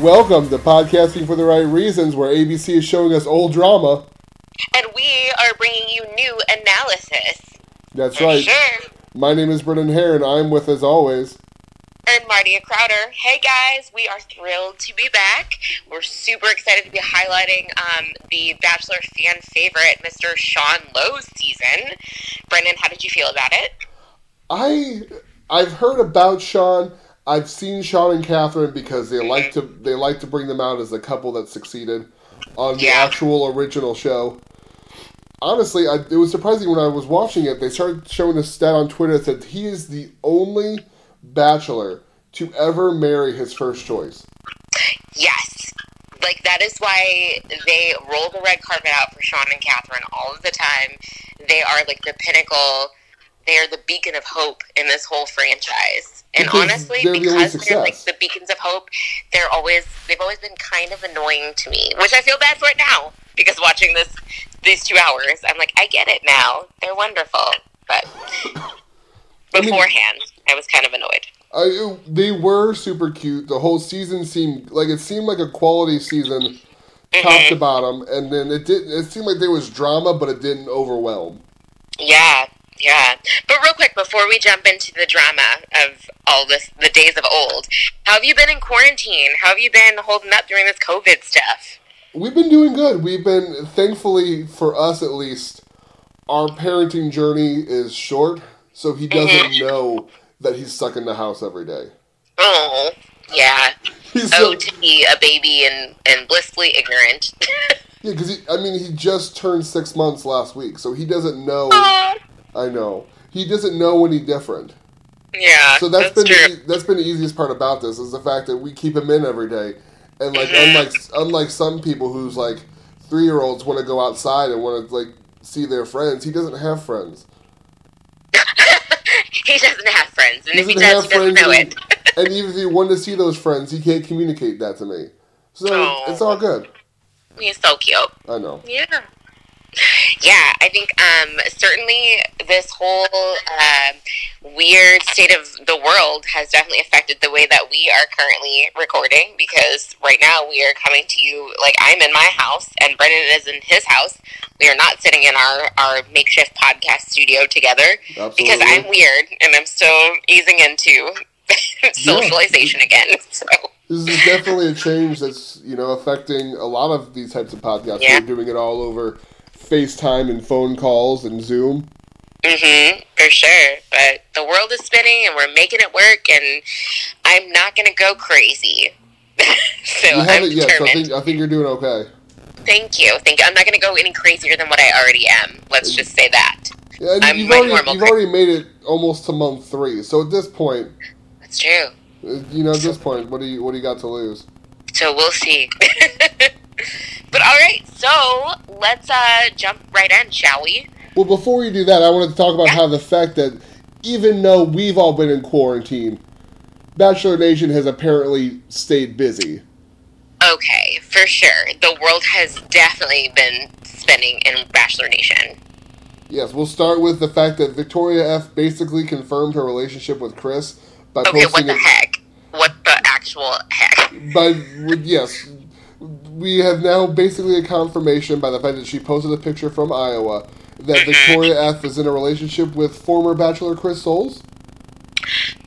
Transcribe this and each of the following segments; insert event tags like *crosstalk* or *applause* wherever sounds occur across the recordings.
Welcome to Podcasting for the Right Reasons, where ABC is showing us old drama. And we are bringing you new analysis. That's For right. Sure. My name is Brennan Hare, and I'm with, as always, And Marty Crowder. Hey guys, we are thrilled to be back. We're super excited to be highlighting um, the Bachelor fan favorite, Mr. Sean Lowe's season. Brendan, how did you feel about it? I I've heard about Sean. I've seen Sean and Catherine because they like to they like to bring them out as a couple that succeeded on the Yeah. actual original show. Honestly, I, it was surprising when I was watching it. They started showing a stat on Twitter that said he is the only bachelor to ever marry his first choice. Yes. Like, that is why they roll the red carpet out for Sean and Catherine all of the time. They are like the pinnacle. They are the beacon of hope in this whole franchise. And Because honestly, they're the because they're like the beacons of hope, they're always they've always been kind of annoying to me, which I feel bad for it now because watching this these two hours, I'm like, I get it now. They're wonderful, but I mean- beforehand, I was kind of annoyed. I, they were super cute. The whole season seemed like it seemed like a quality season, mm-hmm. top to bottom. And then it didn't. It seemed like there was drama, but it didn't overwhelm. Yeah, yeah. But real quick, before we jump into the drama of all this, the days of old, how have you been in quarantine? How have you been holding up during this COVID stuff? We've been doing good. We've been, thankfully for us at least, our parenting journey is short, so he mm-hmm. doesn't know that he's stuck in the house every day. Oh, yeah. He's Oh, so, to be a baby and, and blissfully ignorant. *laughs* yeah, because I mean, he just turned six months last week, so he doesn't know. oh, I know he doesn't know any different. yeah, So that's, that's, been true. the, that's been the easiest part about this is the fact that we keep him in every day, and like Mm-hmm. unlike unlike some people who's like three year olds want to go outside and want to like see their friends, he doesn't have friends. *laughs* he doesn't have friends, and if he doesn't does, he doesn't know and, it. and even if he wanted to see those friends, he can't communicate that to me. So Oh. it's all good. He's so cute. I know. Yeah. Yeah, I think um, certainly this whole um weird state of the world has definitely affected the way that we are currently recording because right now we are coming to you like I'm in my house and Brendan is in his house. We are not sitting in our, our makeshift podcast studio together because I'm weird and I'm still easing into *laughs* socialization again. *laughs* So, This is definitely a change that's you know affecting a lot of these types of podcasts. Yeah. We're doing it all over FaceTime and phone calls and Zoom. Mm-hmm, for sure. But the world is spinning and we're making it work, and I'm not going to go crazy. *laughs* so You I'm haven't yet, so I determined. think I think you're doing okay. Thank you. Thank you. I'm not going to go any crazier than what I already am. Let's just say that. Yeah, I'm you've already normal you've already made it almost to month three. So at this point, That's true. uh, you know, at this point, what do you what do you got to lose? So we'll see. *laughs* but all right, so let's uh, jump right in, shall we? Well, before we do that, I wanted to talk about Yeah. how the fact that even though we've all been in quarantine, Bachelor Nation has apparently stayed busy. Okay, for sure. The world has definitely been spinning in Bachelor Nation. Yes, we'll start with the fact that Victoria F basically confirmed her relationship with Chris by Okay, what posting the it. heck? What the actual heck? By yes, we have now basically a confirmation by the fact that she posted a picture from Iowa that. Victoria F is in a relationship with former Bachelor Chris Soules.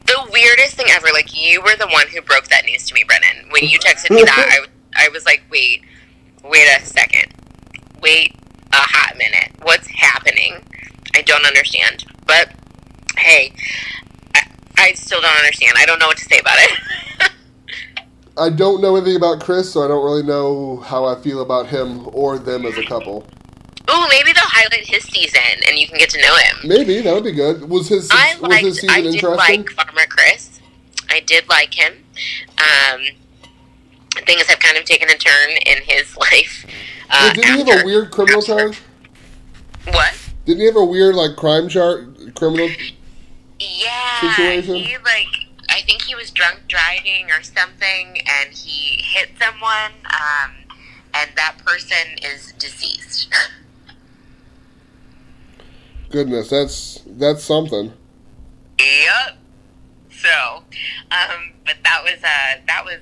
The weirdest thing ever. Like you were the one who broke that news to me, Brennan. When you texted me that, I, I was like, wait, wait a second, wait a hot minute. What's happening? I don't understand. But hey, I, I still don't understand. I don't know what to say about it. *laughs* I don't know anything about Chris, so I don't really know how I feel about him or them as a couple. Ooh, maybe they'll highlight his season and you can get to know him. Maybe that would be good. Was his I was liked. his season I did interesting? like Farmer Chris. I did like him. Um, things have kind of taken a turn in his *laughs* life. Uh, didn't he have a weird criminal after- charge? What? Didn't he have a weird like crime charge? Criminal? Yeah, Situation? he like I think he was drunk driving or something, and he hit someone, um, and that person is deceased. Goodness, that's that's something. yep. So, um, but that was uh, that was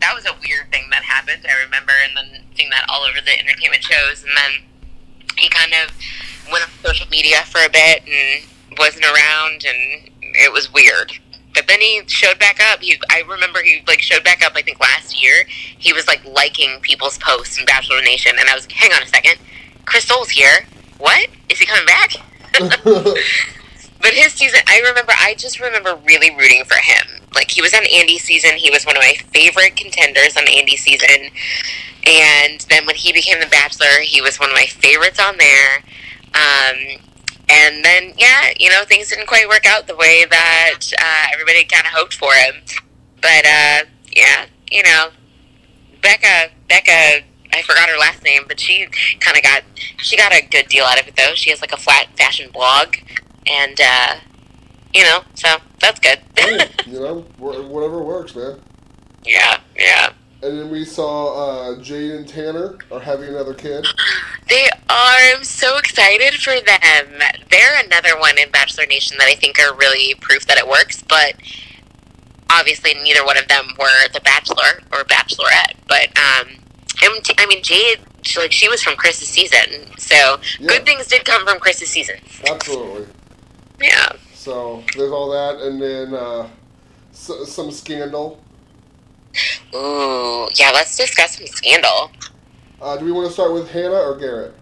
that was a weird thing that happened. I remember, and then seeing that all over the entertainment shows, and then he kind of went on social media for a bit and wasn't around, and it was weird. But then he showed back up. He, I remember he like showed back up. I think last year he was like liking people's posts in Bachelor Nation, and I was like, hang on a second, Chris Soules here. What is he coming back? *laughs* but his season, I remember. I just remember really rooting for him. Like he was on Andi's season. He was one of my favorite contenders on Andi's season. And then when he became the Bachelor, he was one of my favorites on there. Um, and then, yeah, you know, things didn't quite work out the way that uh, everybody kind of hoped for him. But uh, yeah, you know, Becca, Becca, I forgot her last name, but she kind of got she got a good deal out of it though. She has like a flat fashion blog, and uh, you know, so that's good. hey, *laughs* you know, whatever works, man. Yeah, yeah. And then we saw uh, Jade and Tanner are having another kid. They are. I'm so excited for them. They're another one in Bachelor Nation that I think are really proof that it works, but obviously neither one of them were the Bachelor or Bachelorette. But um, I mean, Jade, she, like she was from Chris's season, so yeah. good things did come from Chris's season. Absolutely. Yeah. So there's all that, and then uh, so, some scandal. Ooh, yeah. Let's discuss some scandal. Uh, do we want to start with Hannah or Garrett?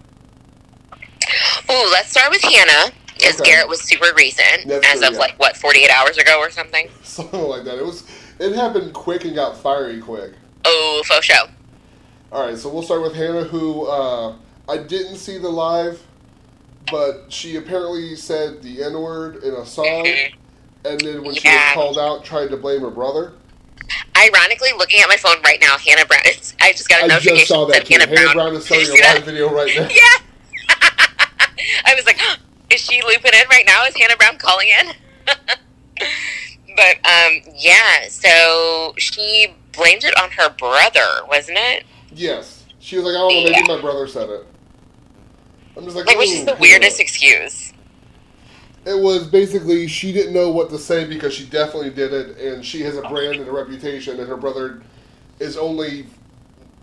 Ooh, let's start with Hannah. Because okay. Garrett was super recent, That's as true, of yeah. like what, forty eight hours ago or something. *laughs* Something like that. It was. It happened quick and got fiery quick. Oh, faux show. All right, so we'll start with Hannah, who uh, I didn't see the live, but she apparently said the N word in a song, mm-hmm. and then when yeah. she was called out, tried to blame her brother. Ironically, looking at my phone right now, Hannah Brown. I just got a I notification just saw that, Hannah, Hannah Brown. Brown is starting a live video right now. *laughs* Yeah. *laughs* I was like, *gasps* is she looping in right now? Is Hannah Brown calling in? *laughs* but um, yeah, so she blamed it on her brother, wasn't it? Yes. She was like, I don't know, maybe yeah. my brother said it. I'm just like, like which is the weirdest excuse? It was basically she didn't know what to say because she definitely did it, and she has a brand and a reputation, and her brother is only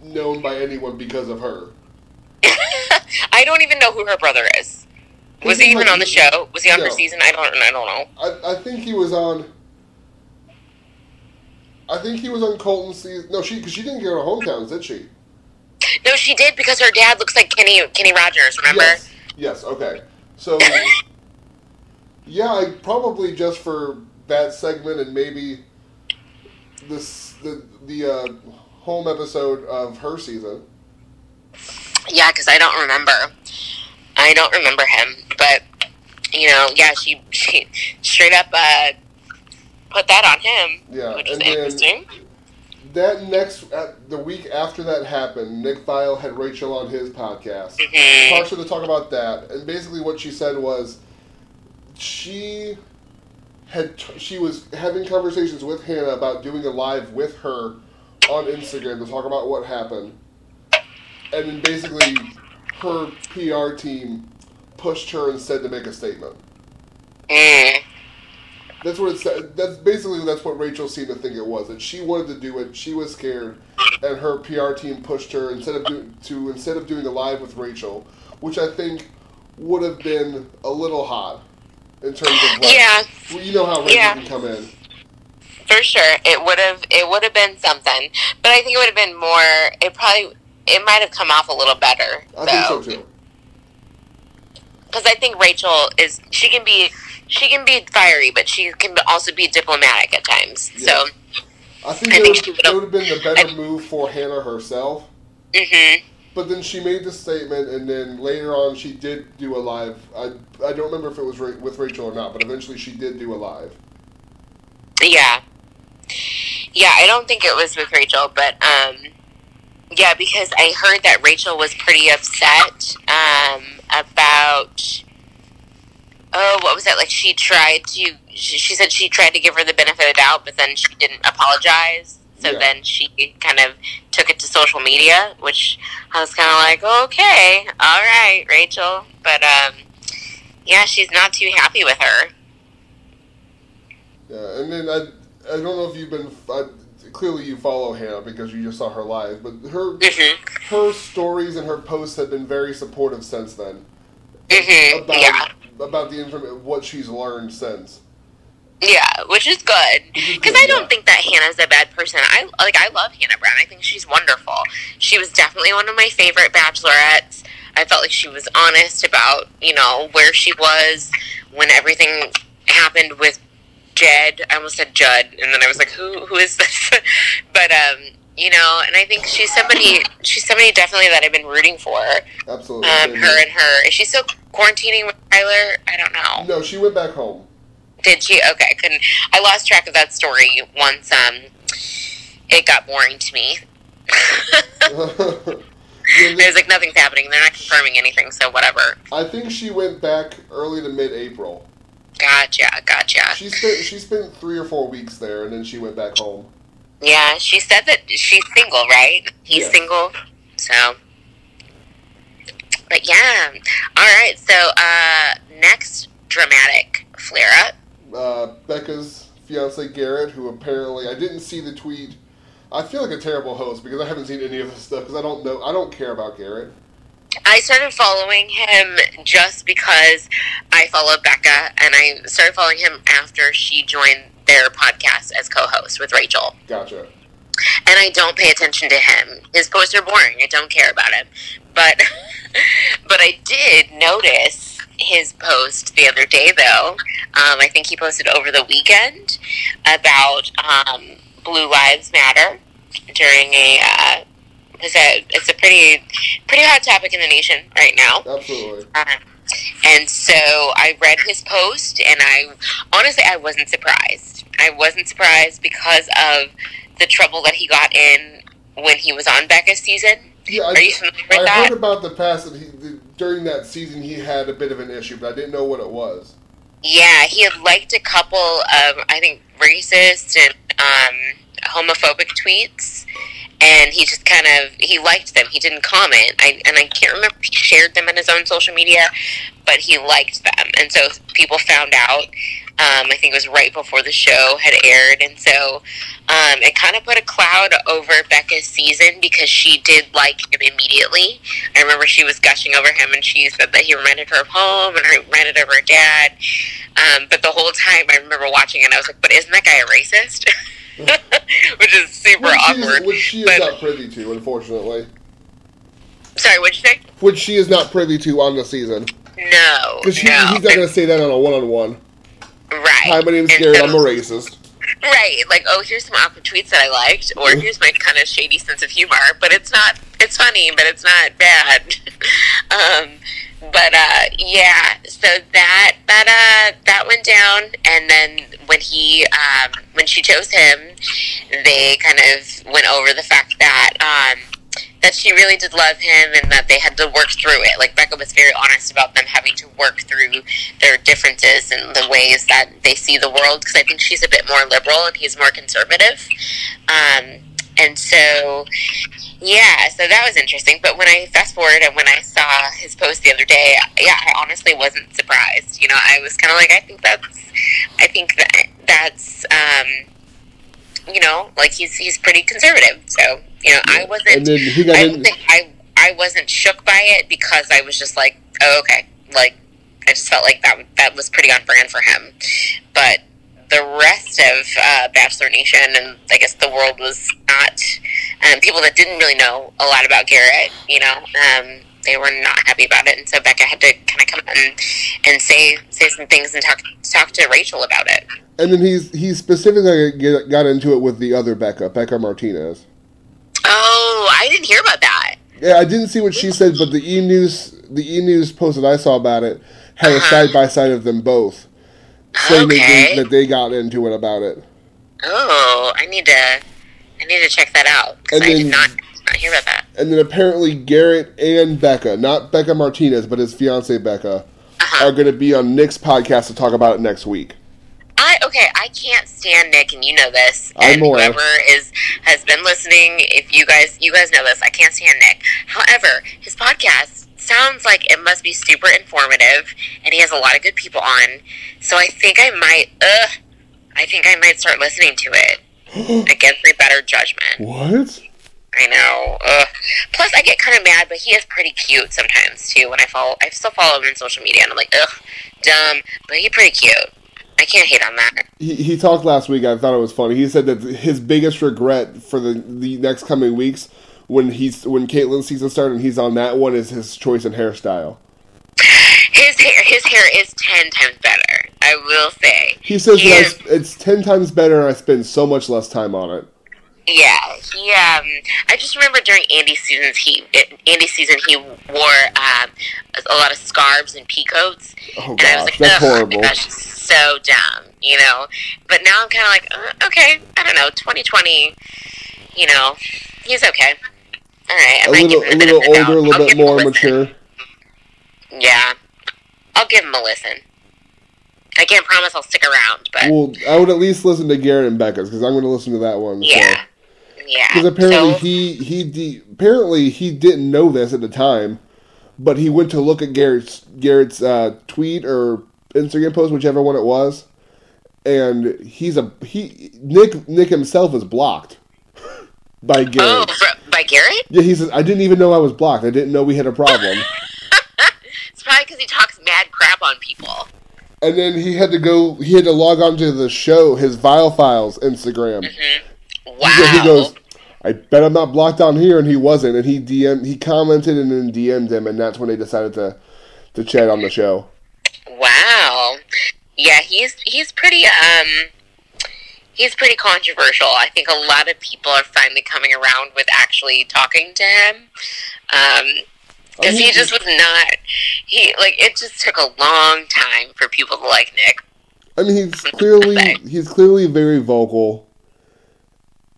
known by anyone because of her. *laughs* I don't even know who her brother is. Was he even like, on the show? Was he on no. her season? I don't. I don't know. I, I think he was on. I think he was on Colton's season. No, she because she didn't go to hometowns, did she? No, she did because her dad looks like Kenny Kenny Rogers. Remember? Yes. Yes. Okay. So. *laughs* yeah, I probably just for that segment and maybe this the the uh, home episode of her season. Yeah, because I don't remember. I don't remember him, but you know, yeah, she she straight up uh, put that on him. Yeah, which is interesting. That next, uh, the week after that happened, Nick Viall had Rachel on his podcast, mm-hmm. partially to talk about that, and basically what she said was, she had t- she was having conversations with Hannah about doing a live with her on Instagram to talk about what happened, and then basically her PR team pushed her instead to make a statement. Mm. That's what it said. That's basically that's what Rachel seemed to think it was. That she wanted to do it, she was scared, and her PR team pushed her instead of do, to instead of doing a live with Rachel, which I think would have been a little hot in terms of like, yeah, you know how Rachel yeah. can come in. For sure, it would have it would have been something, but I think it would have been more. It probably it might have come off a little better. I think so too. Because I think Rachel is she can be she can be fiery, but she can also be diplomatic at times. Yeah. So I think, I it, think would, it would have been the better I, move for Hannah herself. Mm-hmm. But then she made the statement, and then later on she did do a live. I I don't remember if it was with Rachel or not, but eventually she did do a live. Yeah, yeah. I don't think it was with Rachel, but um, yeah, because I heard that Rachel was pretty upset um, about oh, what was that? Like she tried to, she said she tried to give her the benefit of the doubt, but then she didn't apologize. So yeah. then she kind of took it to social media, which I was kind of like, okay, all right, Rachel. But um, yeah, she's not too happy with her. Yeah, and then I, I don't know if you've been. I, clearly you follow Hannah because you just saw her live, but her Mhm. her stories and her posts have been very supportive since then Mhm. about Yeah. about the inform what she's learned since. Yeah, which is good because I don't yeah. think that Hannah's a bad person. I like I love Hannah Brown. I think she's wonderful. She was definitely one of my favorite bachelorettes. I felt like she was honest about you know where she was when everything happened with Jed. I almost said Judd, and then I was like, who who is this? *laughs* but um, you know, and I think she's somebody she's somebody definitely that I've been rooting for. Absolutely. Um, her and her is she still quarantining with Tyler? I don't know. No, she went back home. Did she? Okay, I couldn't. I lost track of that story once. Um, it got boring to me. *laughs* *laughs* There's like nothing's happening. They're not confirming anything, so whatever. I think she went back early to mid-April. Gotcha, gotcha. She spent she spent three or four weeks there, and then she went back home. Yeah, she said that she's single, right? He's single, so. But yeah, all right. So uh, next dramatic flare up. Uh, Becca's fiance Garrett, who apparently I didn't see the tweet. I feel like a terrible host because I haven't seen any of this stuff because I don't know. I don't care about Garrett. I started following him just because I followed Becca, and I started following him after she joined their podcast as co-host with Rachel. Gotcha. and I don't pay attention to him. His posts are boring. I don't care about him. But *laughs* but I did notice his post the other day, though. Um, I think he posted over the weekend about um, Blue Lives Matter during a. Uh, it's a it's a pretty pretty hot topic in the nation right now. Absolutely. Um, and so I read his post, and I honestly I wasn't surprised. I wasn't surprised because of the trouble that he got in when he was on Becca's season. Yeah, Are you I, familiar with I that? heard about the past that he during that season he had a bit of an issue, but I didn't know what it was. Yeah, he had liked a couple of I think racist and um, homophobic tweets, and he just kind of he liked them. He didn't comment. I and I can't remember he shared them on his own social media, but he liked them, and so people found out. Um, I think it was right before the show had aired, and so um, it kind of put a cloud over Becca's season because she did like him immediately. I remember she was gushing over him, and she said that he reminded her of home and reminded her of her dad. Um, but the whole time, I remember watching it, and I was like, "But isn't that guy a racist?" *laughs* Which is super Which awkward. is, which she is but- not privy to, unfortunately. Sorry, what'd you say? Which she is not privy to on the season. No, Because no. he's not going to say that on a one-on-one. Right. Hi, my name is And Garrett. so- I'm a racist. Right, like oh, here's some awkward tweets that I liked, or here's my kind of shady sense of humor. But it's not. It's funny, but it's not bad. *laughs* um, but uh, yeah, so that that uh, that went down, and then when he um, when she chose him, they kind of went over the fact that um, that she really did love him, and that they had to work through it. Like Becca was very honest about them having to work through their differences and the ways that they see the world. Because I think she's a bit more liberal and he's more conservative. Um, and so, yeah, so that was interesting. But when I fast forward and when I saw his post the other day, yeah, I honestly wasn't surprised. You know, I was kind of like, I think that's, I think that that's, um, you know, like he's he's pretty conservative. So you know, I wasn't. And then he got I in. don't think I I wasn't shook by it because I was just like, oh, okay, like I just felt like that that was pretty on brand for him. But the rest of uh, Bachelor Nation and I guess the world was not um, people that didn't really know a lot about Garrett. You know, um, they were not happy about it, and so Becca had to kind of come and and say say some things and talk talk to Rachel about it. And then he's he specifically got into it with the other Becca, Bekah Martinez. Oh, I didn't hear about that. Yeah, I didn't see what she said, but the E News the E News post that I saw about it had a Uh-huh. side by side of them both, saying that, they, that they got into it about it. Oh, I need to I need to check that out because I did not not hear about that. And then apparently Garrett and Becca, not Bekah Martinez, but his fiance Becca, Uh-huh. are going to be on Nick's podcast to talk about it next week. I okay, I can't stand Nick, and you know this. I'm and whoever is has been listening, if you guys you guys know this, I can't stand Nick. However, his podcast sounds like it must be super informative, and he has a lot of good people on. So I think I might, ugh, I think I might start listening to it. *gasps* against my better judgment. What? I know. Ugh. Plus, I get kind of mad, but he is pretty cute sometimes too. When I follow, I still follow him on social media, and I'm like, ugh, dumb, but he's pretty cute. I can't hate on that. He, he talked last week. I thought it was funny. He said that his biggest regret for the the next coming weeks when he's when Kaitlyn season started and he's on that one is his choice in hairstyle. His hair, his hair is ten times better. I will say. He says He that I it's ten times better and I spend so much less time on it. Yeah, he. Um, I just remember during Andi seasons, he Andi's season he wore um, a lot of scarves and peacoats, Oh and I was like, that's horrible. Just so dumb, you know. But now I'm kind of like, uh, okay, I don't know, 2020, you know, he's okay. All right, I A might little give a him a bit little older, a little I'll bit a more mature. Yeah, I'll give him a listen. I can't promise I'll stick around, but Well, I would at least listen to Garrett and Becca's because I'm going to listen to that one. yeah, yeah. Because apparently So- he he de- apparently he didn't know this at the time, but he went to look at Garrett's Garrett's uh, tweet or Instagram post, whichever one it was, and he's a he Nick Nick himself is blocked *laughs* by oh, Garrett. fr- by Garrett? Yeah, he says I didn't even know I was blocked. I didn't know we had a problem. *laughs* It's probably because he talks mad crap on people. and then he had to go. He had to log on to the show, his Viall Files Instagram. Wow. He, go- he goes, I bet I'm not blocked on here, and he wasn't. And he DM, he commented and then DM'd him, and that's when they decided to to chat on the show. Wow. Yeah, he's he's pretty um he's pretty controversial. I think a lot of people are finally coming around with actually talking to him. Um because he just was not he like it just took a long time for people to like Nick. I mean, he's clearly he's clearly very vocal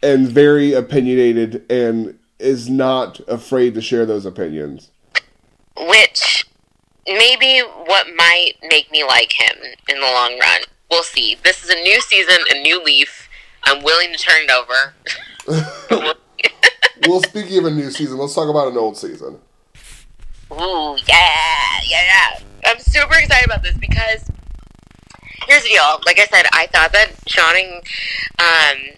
and very opinionated, and is not afraid to share those opinions. Which maybe what might make me like him in the long run. We'll see. This is a new season, a new leaf. I'm willing to turn it over. *laughs* We'll speaking of a new season, let's talk about an old season. Ooh, yeah, yeah, yeah. I'm super excited about this because here's the deal. Like I said, I thought that Sean and um,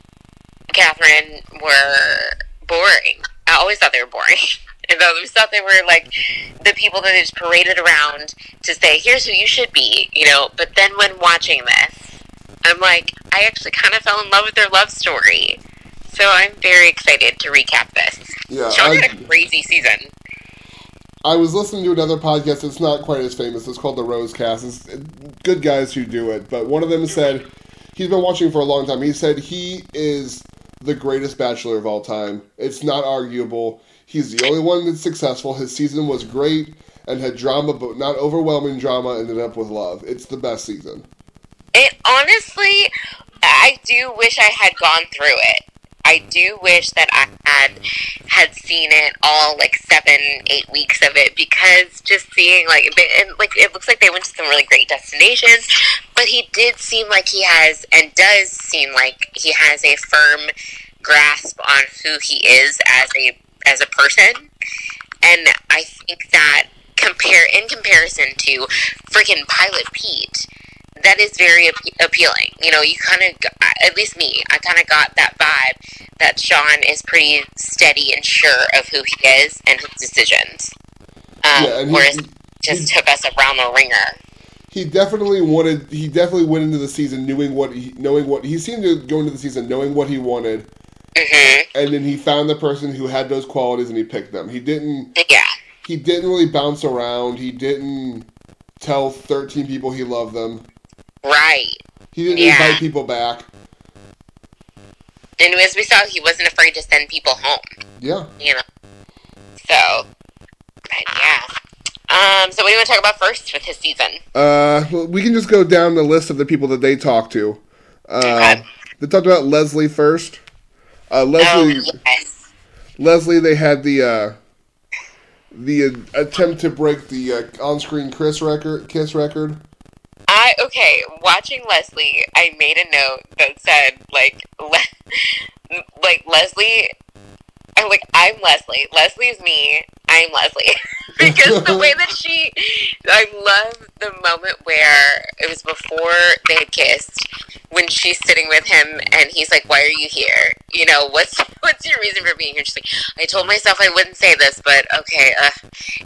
Catherine were boring. I always thought they were boring. *laughs* I always thought they were like the people that they just paraded around to say, here's who you should be, you know. But then when watching this, I'm like, I actually kind of fell in love with their love story. So I'm very excited to recap this. Yeah, Sean had a crazy season. I was listening to another podcast. It's not quite as famous. It's called the Rose Cast. It's uh, good guys who do it, but one of them said he's been watching for a long time. He said he is the greatest bachelor of all time. It's not arguable. He's the only one that's successful. His season was great and had drama, but not overwhelming drama. Ended up with love. It's the best season. It honestly, I do wish I had gone through it. I do wish that I had had seen it all, like seven, eight weeks of it, because just seeing like, and like it looks like they went to some really great destinations. But he did seem like he has, and does seem like he has a firm grasp on who he is as a as a person, and I think that compare in comparison to freaking Pilot Pete that is very appe- appealing. You know, you kind of, at least me, I kind of got that vibe that Sean is pretty steady and sure of who he is and his decisions. Um, Yeah, and he- whereas he- just he- took us around the ringer. He definitely wanted. He definitely went into the season knowing what he knowing what he seemed to go into the season knowing what he wanted, Mm-hmm. and then he found the person who had those qualities and he picked them. He didn't. Yeah. he didn't really bounce around. He didn't tell 13 people he loved them. Right. He didn't Yeah. invite people back. And as we saw, he wasn't afraid to send people home. Yeah. You know. So, yeah. Um. So, what do you want to talk about first with his season? Uh, well, we can just go down the list of the people that they talked to. Uh, Okay. They talked about Leslie first. Uh, Oh Leslie, yes. Leslie, they had the uh, the uh, attempt to break the uh, on-screen kiss record. Kiss record. I okay. Watching Leslie, I made a note that said like, *laughs* le- like Leslie. I'm like I'm Leslie. Leslie is me I'm Leslie. *laughs* because the way that she, I love the moment where it was before they had kissed, when she's sitting with him and he's like, "Why are you here? You know, what's *laughs* what's your reason for being here?" She's like, "I told myself I wouldn't say this, but okay, uh,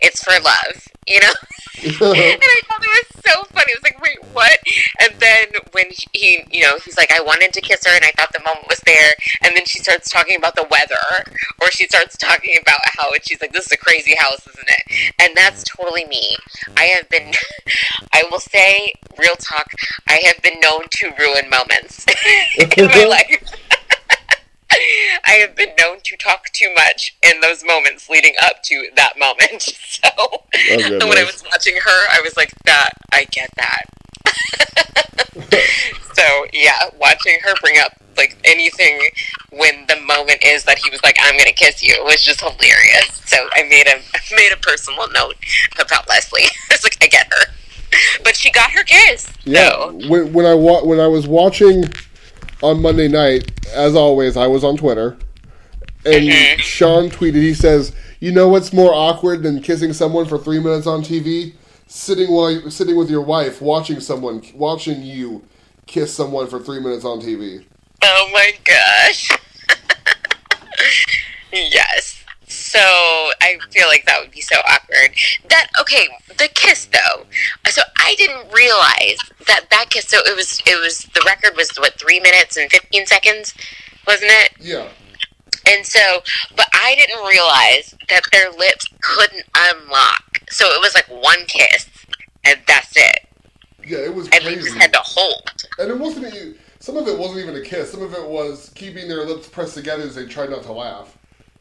it's for love." You know, *laughs* and I thought it was so funny. I was like, "Wait, what?" And then when he, you know, he's like, "I wanted to kiss her, and I thought the moment was there," and then she starts talking about the weather, or she starts talking about how she's like, "This is a crazy house, isn't it?" And that's mm-hmm. totally me. I have been, *laughs* I will say, real talk, I have been known to ruin moments *laughs* in *laughs* my life. I have been known to talk too much in those moments leading up to that moment. So Oh, when I was watching her, I was like, "That I get that." *laughs* so yeah, watching her bring up like anything when the moment is that he was like, "I'm gonna kiss you," was just hilarious. So I made a *laughs* made a personal note about Leslie. *laughs* I was like, "I get her," but she got her kiss. Yeah, So when, when I wa- when I was watching on Monday night, as always, I was on Twitter, and Mhm. Sean tweeted. He says, "You know what's more awkward than kissing someone for three minutes on TV? Sitting while sitting with your wife, watching someone watching you kiss someone for three minutes on TV." Oh my gosh. *laughs* yes. So I feel like that would be so awkward. That okay, the kiss though. So I didn't realize that that kiss. So it was it was the record was what three minutes and fifteen seconds, wasn't it? Yeah, And so, but I didn't realize that their lips couldn't unlock. So it was like one kiss, and that's it. yeah, it was And they crazy. just had to hold. And it wasn't even. Some of it wasn't even a kiss. Some of it was keeping their lips pressed together as they tried not to laugh.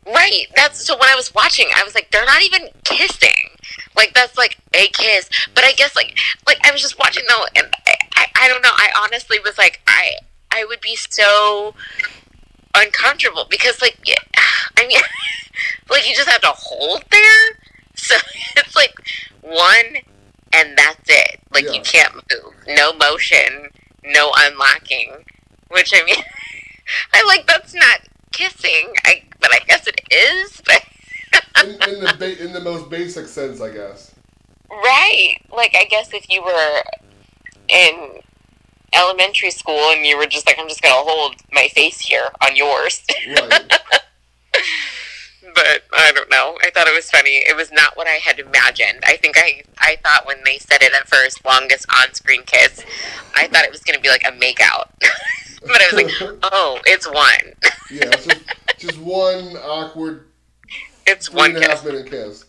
Right. That's so when I was watching, I was like, they're not even kissing. Like that's like a kiss. But I guess like like I was just watching though, and I, I, I don't know. I honestly was like, I I would be so uncomfortable because like *sighs* I mean, *laughs* like you just have to hold there. So *laughs* it's like one, and that's it. Like Yeah. you can't move, no motion, no unlocking. Which I mean, *laughs* I like that's not kissing. I but I guess it is. But *laughs* In, in the ba- in the most basic sense, I guess. right, like I guess if you were in elementary school and you were just like, I'm just gonna hold my face here on yours. Right. But I don't know. I thought it was funny. It was not what I had imagined. I think I I thought when they said it at first, longest on-screen kiss, I thought it was going to be like a makeout. *laughs* but I was like, *laughs* oh, it's one. Yeah, it's just, just one awkward It's three one and a half kiss. minute kiss.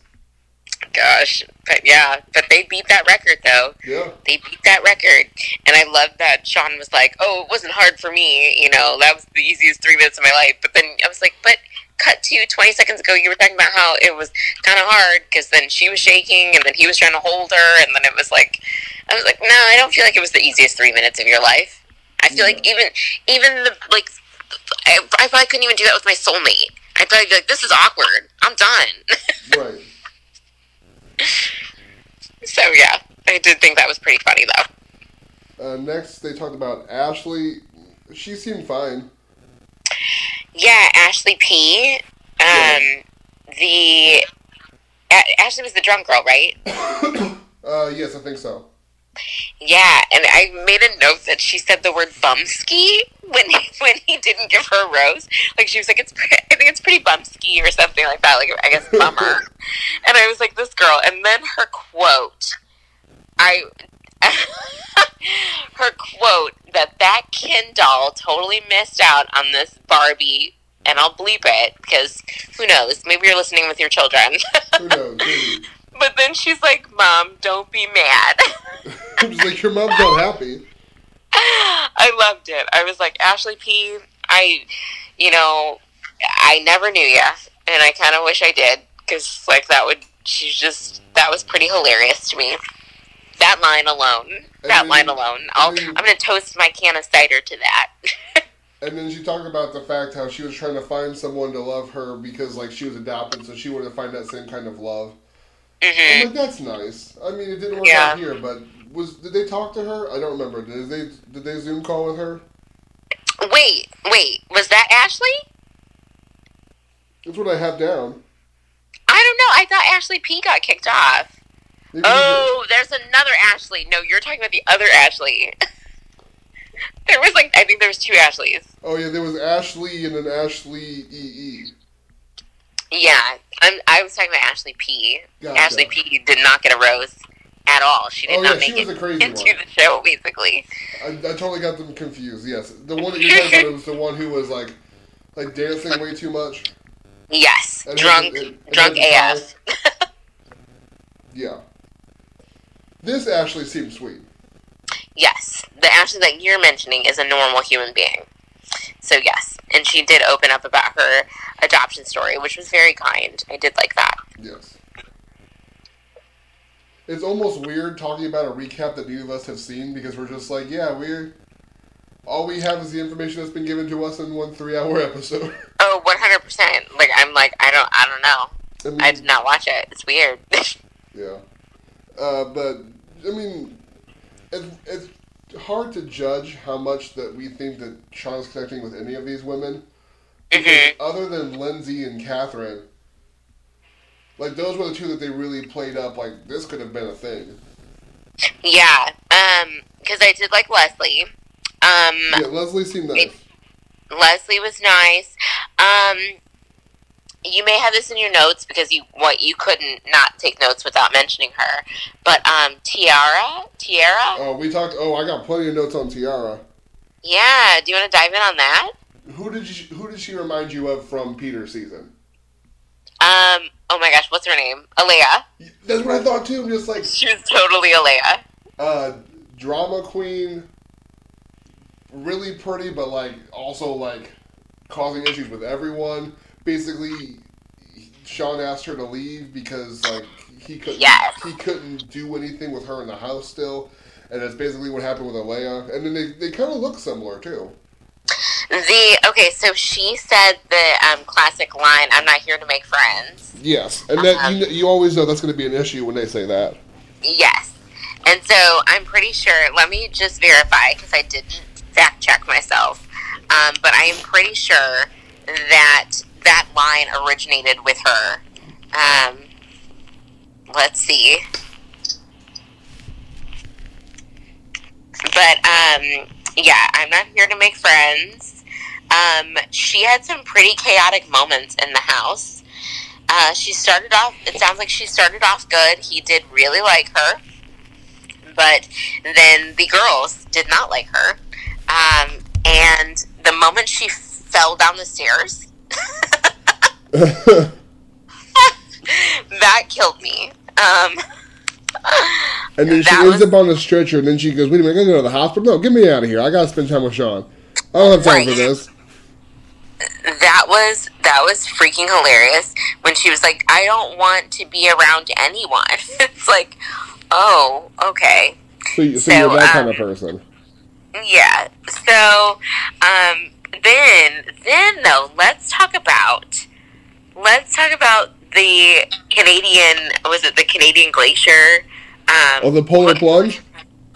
Gosh, but yeah, but they beat that record though. Yeah. They beat that record, and I love that Sean was like, "Oh, it wasn't hard for me. You know, that was the easiest three minutes of my life." But then I was like, "But." Cut to 20 seconds ago, you were talking about how it was kind of hard because then she was shaking and then he was trying to hold her, and then it was like, I was like, no, I don't feel like it was the easiest three minutes of your life. I feel like even even the like, I, I probably couldn't even do that with my soulmate. I'd probably be like, this is awkward. I'm done. *laughs* Right. so yeah, I did think that was pretty funny though. Uh, next, they talked about Ashley. She seemed fine. Yeah, Ashley P. Um, the A- Ashley was the drunk girl, right? *coughs* Uh, yes, I think so. Yeah, and I made a note that she said the word bumski when he, *laughs* when he didn't give her a rose. Like she was like, "It's pre- I think it's pretty bumski" or something like that. Like I guess *laughs* bummer. and I was like, "This girl." And then her quote, I. *laughs* her quote that that Ken doll totally missed out on this Barbie, and I'll bleep it because who knows? Maybe you're listening with your children. Who knows? Maybe. *laughs* but then she's like, "Mom, don't be mad." *laughs* I'm like, your mom's not happy. I loved it. I was like, Ashley P, I, you know, I never knew you, and I kind of wish I did, because, like, that would, she's just, that was pretty hilarious to me. That line alone. That And line alone. I'll, then, I'm going to toast my can of cider to that. *laughs* And then she talked about the fact how she was trying to find someone to love her because, like, she was adopted, so she wanted to find that same kind of love. I'm hmm like, that's nice. I mean, it didn't work Yeah. out here, but was did they talk to her? I don't remember. Did they did they Zoom call with her? Wait, wait, was that Ashley? That's what I have down. I don't know. I thought Ashley P got kicked off. Maybe Oh, there's another Ashley. No, you're talking about the other Ashley. *laughs* there was like I think there was two Ashleys. oh yeah, there was Ashley and then Ashley E E. Yeah, I'm. I was talking about Ashley P. Gotcha. Ashley P. did not get a rose at all. She did Oh, not yeah, she make was it into one. the show. Basically, I, I totally got them confused. Yes, the one that *laughs* you're talking about was the one who was like, like dancing way too much. yes, And drunk, and- and drunk AF. *laughs* Yeah. This Ashley seems sweet. Yes, the Ashley that you're mentioning is a normal human being. So yes, and she did open up about her adoption story, which was very kind. I did like that. Yes. It's almost weird talking about a recap that neither of us have seen because we're just like, yeah, we're. All we have is the information that's been given to us in one three-hour episode. *laughs* Oh, 100 percent. Like I'm like I don't I don't know. I mean, I did not watch it. It's weird. *laughs* Yeah. Uh, but I mean, it's it's hard to judge how much that we think that Sean's connecting with any of these women. Mhm. other than Lindsay and Catherine, like those were the two that they really played up. Like this could have been a thing. yeah, um, because I did like Leslie. Um, Yeah, Leslie seemed nice. Leslie was nice. Um, you may have this in your notes because you what you couldn't not take notes without mentioning her. But um, Tierra, Tierra, Oh, we talked. Oh, I got plenty of notes on Tierra. yeah. Do you want to dive in on that? Who did you, Who did she remind you of from Peter's season? Um, oh my gosh, what's her name? Alayah. That's what I thought too. I'm just like She was totally Alayah. uh, drama queen, really pretty, but like also like causing issues with everyone. Basically, Sean asked her to leave because like he couldn't Yes. he couldn't do anything with her in the house still, and that's basically what happened with Alayah. And then they they kind of look similar too. The okay, so she said the um, classic line, "I'm not here to make friends." Yes, and that Um, you you always know that's going to be an issue when they say that. Yes, and so I'm pretty sure. Let me just verify because I didn't fact check myself, um, but I am pretty sure that that line originated with her. Um, let's see. But um, yeah, I'm not here to make friends. Um, she had some pretty chaotic moments in the house. Uh, she started off. It sounds like she started off good. He did really like her, but then the girls did not like her. Um, and the moment she fell down the stairs, *laughs* *laughs* that killed me. Um, And then she ends was- up on the stretcher, and then she goes, "Wait a minute, I gotta go to the hospital. No, get me out of here. I gotta spend time with Sean. I don't have time for this." that was that was freaking hilarious when she was like, "I don't want to be around anyone." *laughs* it's like, oh, okay. So, you- so So, you're that kind of um, person. Yeah. So, um, then, then though, let's talk about, let's talk about the Canadian. Was it the Canadian glacier? Um, Oh, the polar plunge?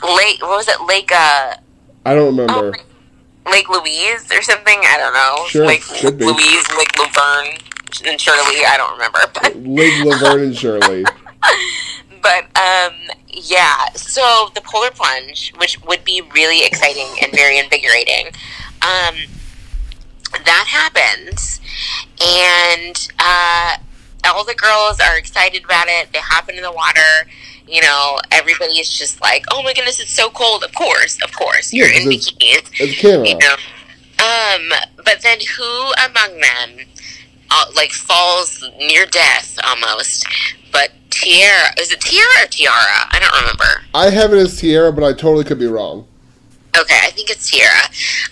Lake. What was it? Lake. Uh, I don't remember. Lake Louise or something. I don't know. Sure, Lake should be. Louise, Lake Laverne, and Shirley. I don't remember, but *laughs* Lake Laverne and Shirley. but um, yeah. So the polar plunge, which would be really exciting and very invigorating, um, that happens, and uh, all the girls are excited about it. They hop into the water. You know, everybody is just like, "Oh my goodness, it's so cold!" Of course, of course, you're in 'cause bikinis. It's Canada. You know, um, but then who among them, uh, like, falls near death almost? But Tiara, is it Tiara or Tiara? I don't remember. I have it as Tiara, but I totally could be wrong. Okay, I think it's Tiara.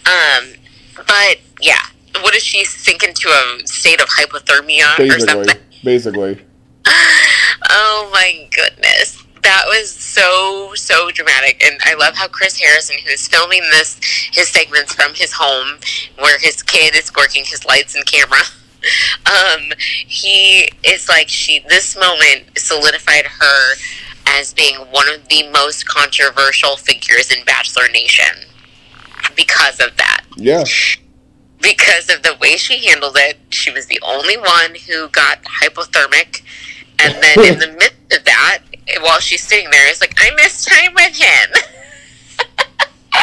Um, but yeah, what does she sink into a state of hypothermia or Basically. something? Basically. *laughs* Oh my goodness. That was so so dramatic and I love how Chris Harrison who's filming this his segments from his home where his kid is working his lights and camera. *laughs* Um he is like she this moment solidified her as being one of the most controversial figures in Bachelor Nation because of that. Yeah. Because of the way she handled it. She was the only one who got hypothermic. And then in the *laughs* midst of that, while she's sitting there, it's like, I miss time with him. *laughs*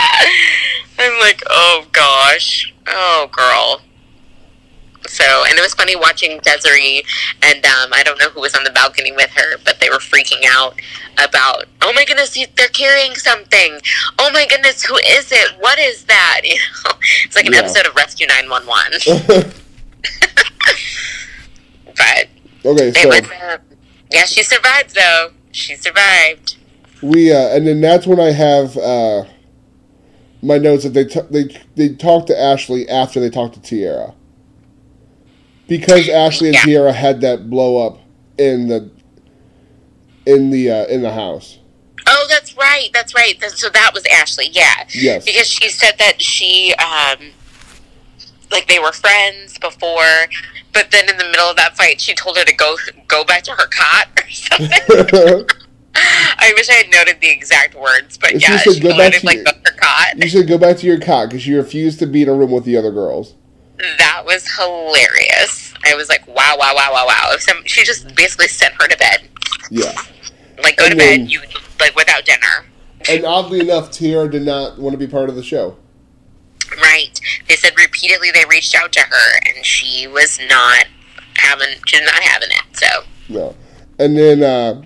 I'm like, oh gosh. Oh, girl. So, and it was funny watching Desiree, and um, I don't know who was on the balcony with her, but they were freaking out about, oh my goodness, they're carrying something. Oh my goodness, who is it? What is that? *laughs* You know, it's like an Yeah. episode of Rescue 911. *laughs* but okay, so uh, yeah, she survived though. She survived. we uh, and then that's when I have uh, my notes that they t- they they talked to Ashley after they talked to Tierra because Ashley and Yeah. Tierra had that blow up in the in the uh, in the house. Oh, that's right. That's right. So that was Ashley. Yeah. Yes. Because she said that she, um, like they were friends before, but then in the middle of that fight, she told her to go go back to her cot or something. *laughs* *laughs* I wish I had noted the exact words, but she yeah, said, she "Go back to to like your- her cot. you should go back to your cot because you refused to be in a room with the other girls. That was hilarious. I was like, wow, wow, wow, wow, wow. Some, she just basically sent her to bed. Yeah. Like, go to then- bed, you like without dinner. And oddly enough, Tierra did not want to be part of the show. Right. They said repeatedly they reached out to her and she was not having she was not having it. So No. And then uh,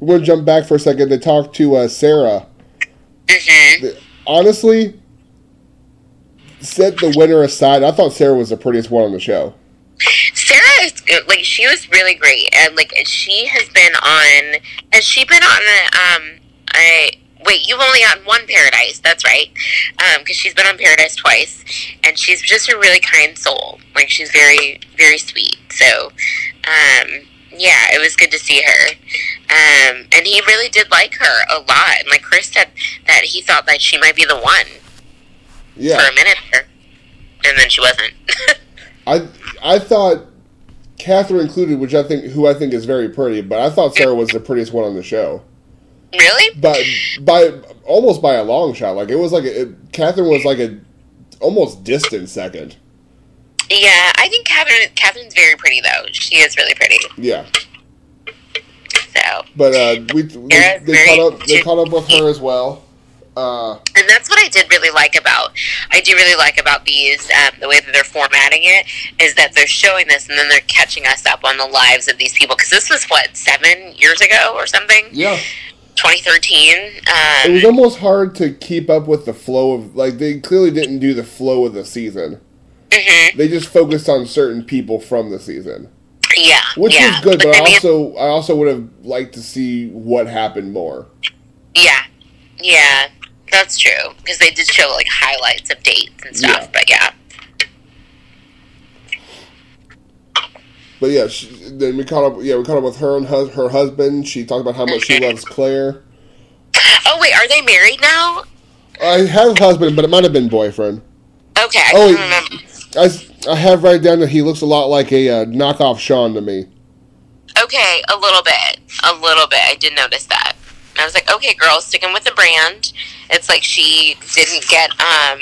we're gonna jump back for a second to talk to uh, Sarah. hmm Honestly, set the winner aside. I thought Sarah was the prettiest one on the show. Sarah is good. like she was really great and like she has been on has she been on a um I wait you've only gotten one Paradise that's right um because she's been on Paradise twice and she's just a really kind soul like she's very very sweet so um yeah it was good to see her um and he really did like her a lot and like Chris said that he thought that she might be the one for a minute there and then she wasn't *laughs* I I thought Catherine included, which I think who I think is very pretty, but I thought Sarah was the prettiest one on the show. really But by almost by a long shot, like it was like a, it, Catherine was like a almost distant second. Yeah, I think Catherine Catherine's very pretty though. She is really pretty. Yeah, So, but uh, we they, they very- caught up they caught up with her as well. Uh, and that's what I did really like about. I do really like about these um, the way that they're formatting it is that they're showing this and then they're catching us up on the lives of these people because this was what seven years ago or something, yeah, 2013. it Um, was almost hard to keep up with the flow of like they clearly didn't do the flow of the season. mhm. They just focused on certain people from the season, Yeah, which yeah. was good. But, I then we also I also would have liked to see what happened more. yeah, yeah, that's true because they did show like highlights of dates and stuff. Yeah. But yeah, But yeah, she, then we caught up. Yeah, we caught up with her and hus- her husband. She talked about how much she loves Clare. Oh wait, are they married now? I have husband, but it might have been boyfriend. Okay, I Oh. I, I have right down that he looks a lot like a uh, knockoff Sean to me. Okay, a little bit, a little bit. I did notice that. I was like, okay, girl, sticking with the brand. It's like she didn't get um,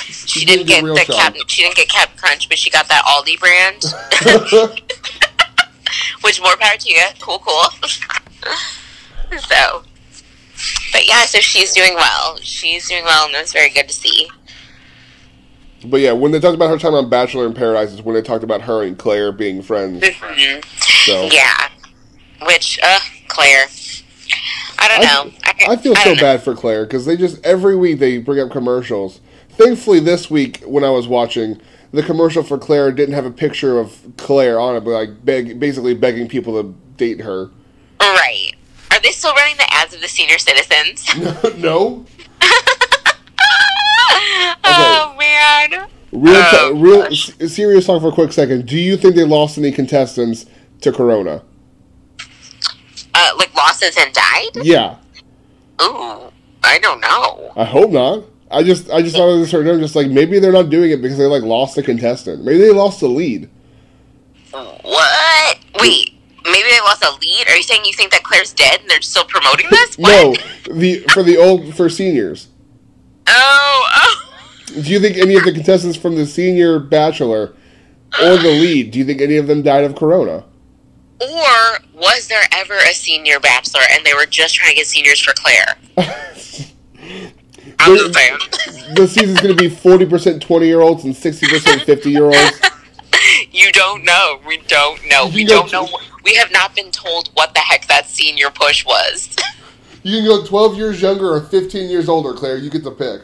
she, didn't didn't get the Cap, she didn't get Cap Crunch, but she got that Aldi brand. *laughs* Which more power to you. Cool, cool. *laughs* so, but yeah, so she's doing well. She's doing well, and was very good to see. but yeah, when they talked about her time on Bachelor in Paradise, is when they talked about her and Clare being friends. Mhm. So Yeah. Which, uh, Clare. I don't know. I feel so know. bad for Clare because they just every week they bring up commercials. Thankfully, this week when I was watching, the commercial for Clare didn't have a picture of Clare on it, but like beg, basically begging people to date her. Right. Are they still running the ads of the senior citizens? *laughs* no, *laughs* oh man. real, Oh, real s- serious talk for a quick second. Do you think they lost any contestants to Corona? Uh, like losses and died? Yeah, Ooh, I don't know. I hope not. I just I just thought of this right now, just like maybe they're not doing it because they like lost a contestant. Maybe they lost the lead. What? Wait. Maybe they lost a lead. Are you saying you think that Clare's dead and they're still promoting this? *laughs* No, the for the old for seniors. Oh, oh. Do you think any of the contestants from the senior Bachelor or the lead, do you think any of them died of corona? Or was there ever a senior bachelor and they were just trying to get seniors for Clare? *laughs* I'm just saying. the season's going to be 40% 20 year olds and 60% 50 year olds. *laughs* You don't know. We don't know. We don't know. We have not been told what the heck that senior push was. *laughs* You can go 12 years younger or 15 years older, Clare. You get to pick.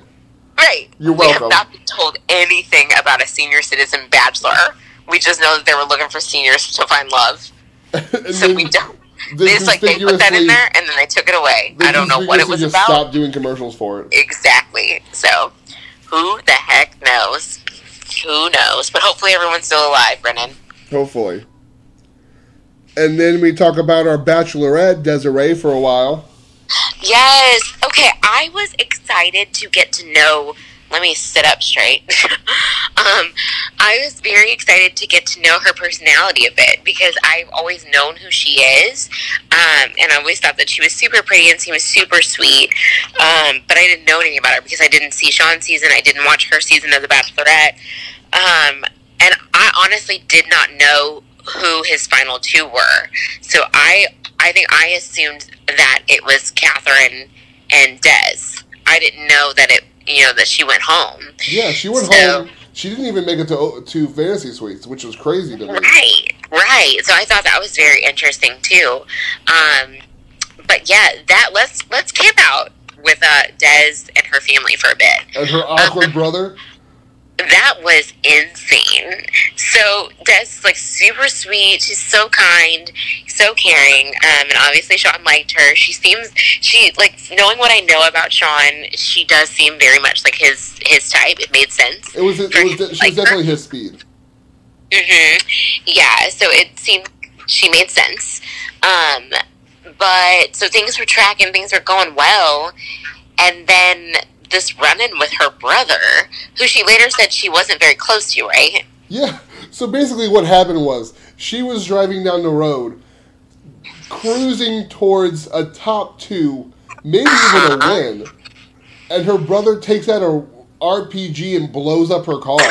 right. You're welcome. We have not been told anything about a senior citizen bachelor. We just know that they were looking for seniors to find love. *laughs* So then we don't. they It's like they put that in there and then they took it away. I don't know what it was just about. Stop doing commercials for it. Exactly. So, who the heck knows? Who knows? But hopefully everyone's still alive, Brennan. Hopefully. And then we talk about our bachelorette, Desiree, for a while. Yes. Okay, I was excited to get to know. Let me sit up straight. *laughs* um, I was very excited to get to know her personality a bit because I've always known who she is, um, and I always thought that she was super pretty and she was super sweet. Um, but I didn't know anything about her because I didn't see Sean's season. I didn't watch her season of The Bachelorette, um, and I honestly did not know who his final two were. So I, I think I assumed that it was Catherine and Des. I didn't know that it, you know, that she went home. Yeah, she went So- home. She didn't even make it to to fantasy suites, which was crazy to me. Right, right. So I thought that was very interesting too. Um, but yeah, that let's let's camp out with uh, Des and her family for a bit. And her awkward brother. That was insane. So Des like super sweet. She's so kind, so caring, um, and obviously Sean liked her. She seems she like knowing what I know about Sean. She does seem very much like his his type. It made sense. It was. It was. She was Like her. definitely his speed. hmm Yeah, so it seemed she made sense. Um, but so things were tracking, things were going well, and then this run in with her brother, who she later said she wasn't very close to, right? Yeah. So basically, what happened was she was driving down the road, cruising towards a top two, maybe even a uh-huh. win, and her brother takes out a RPG and blows up her car. *laughs*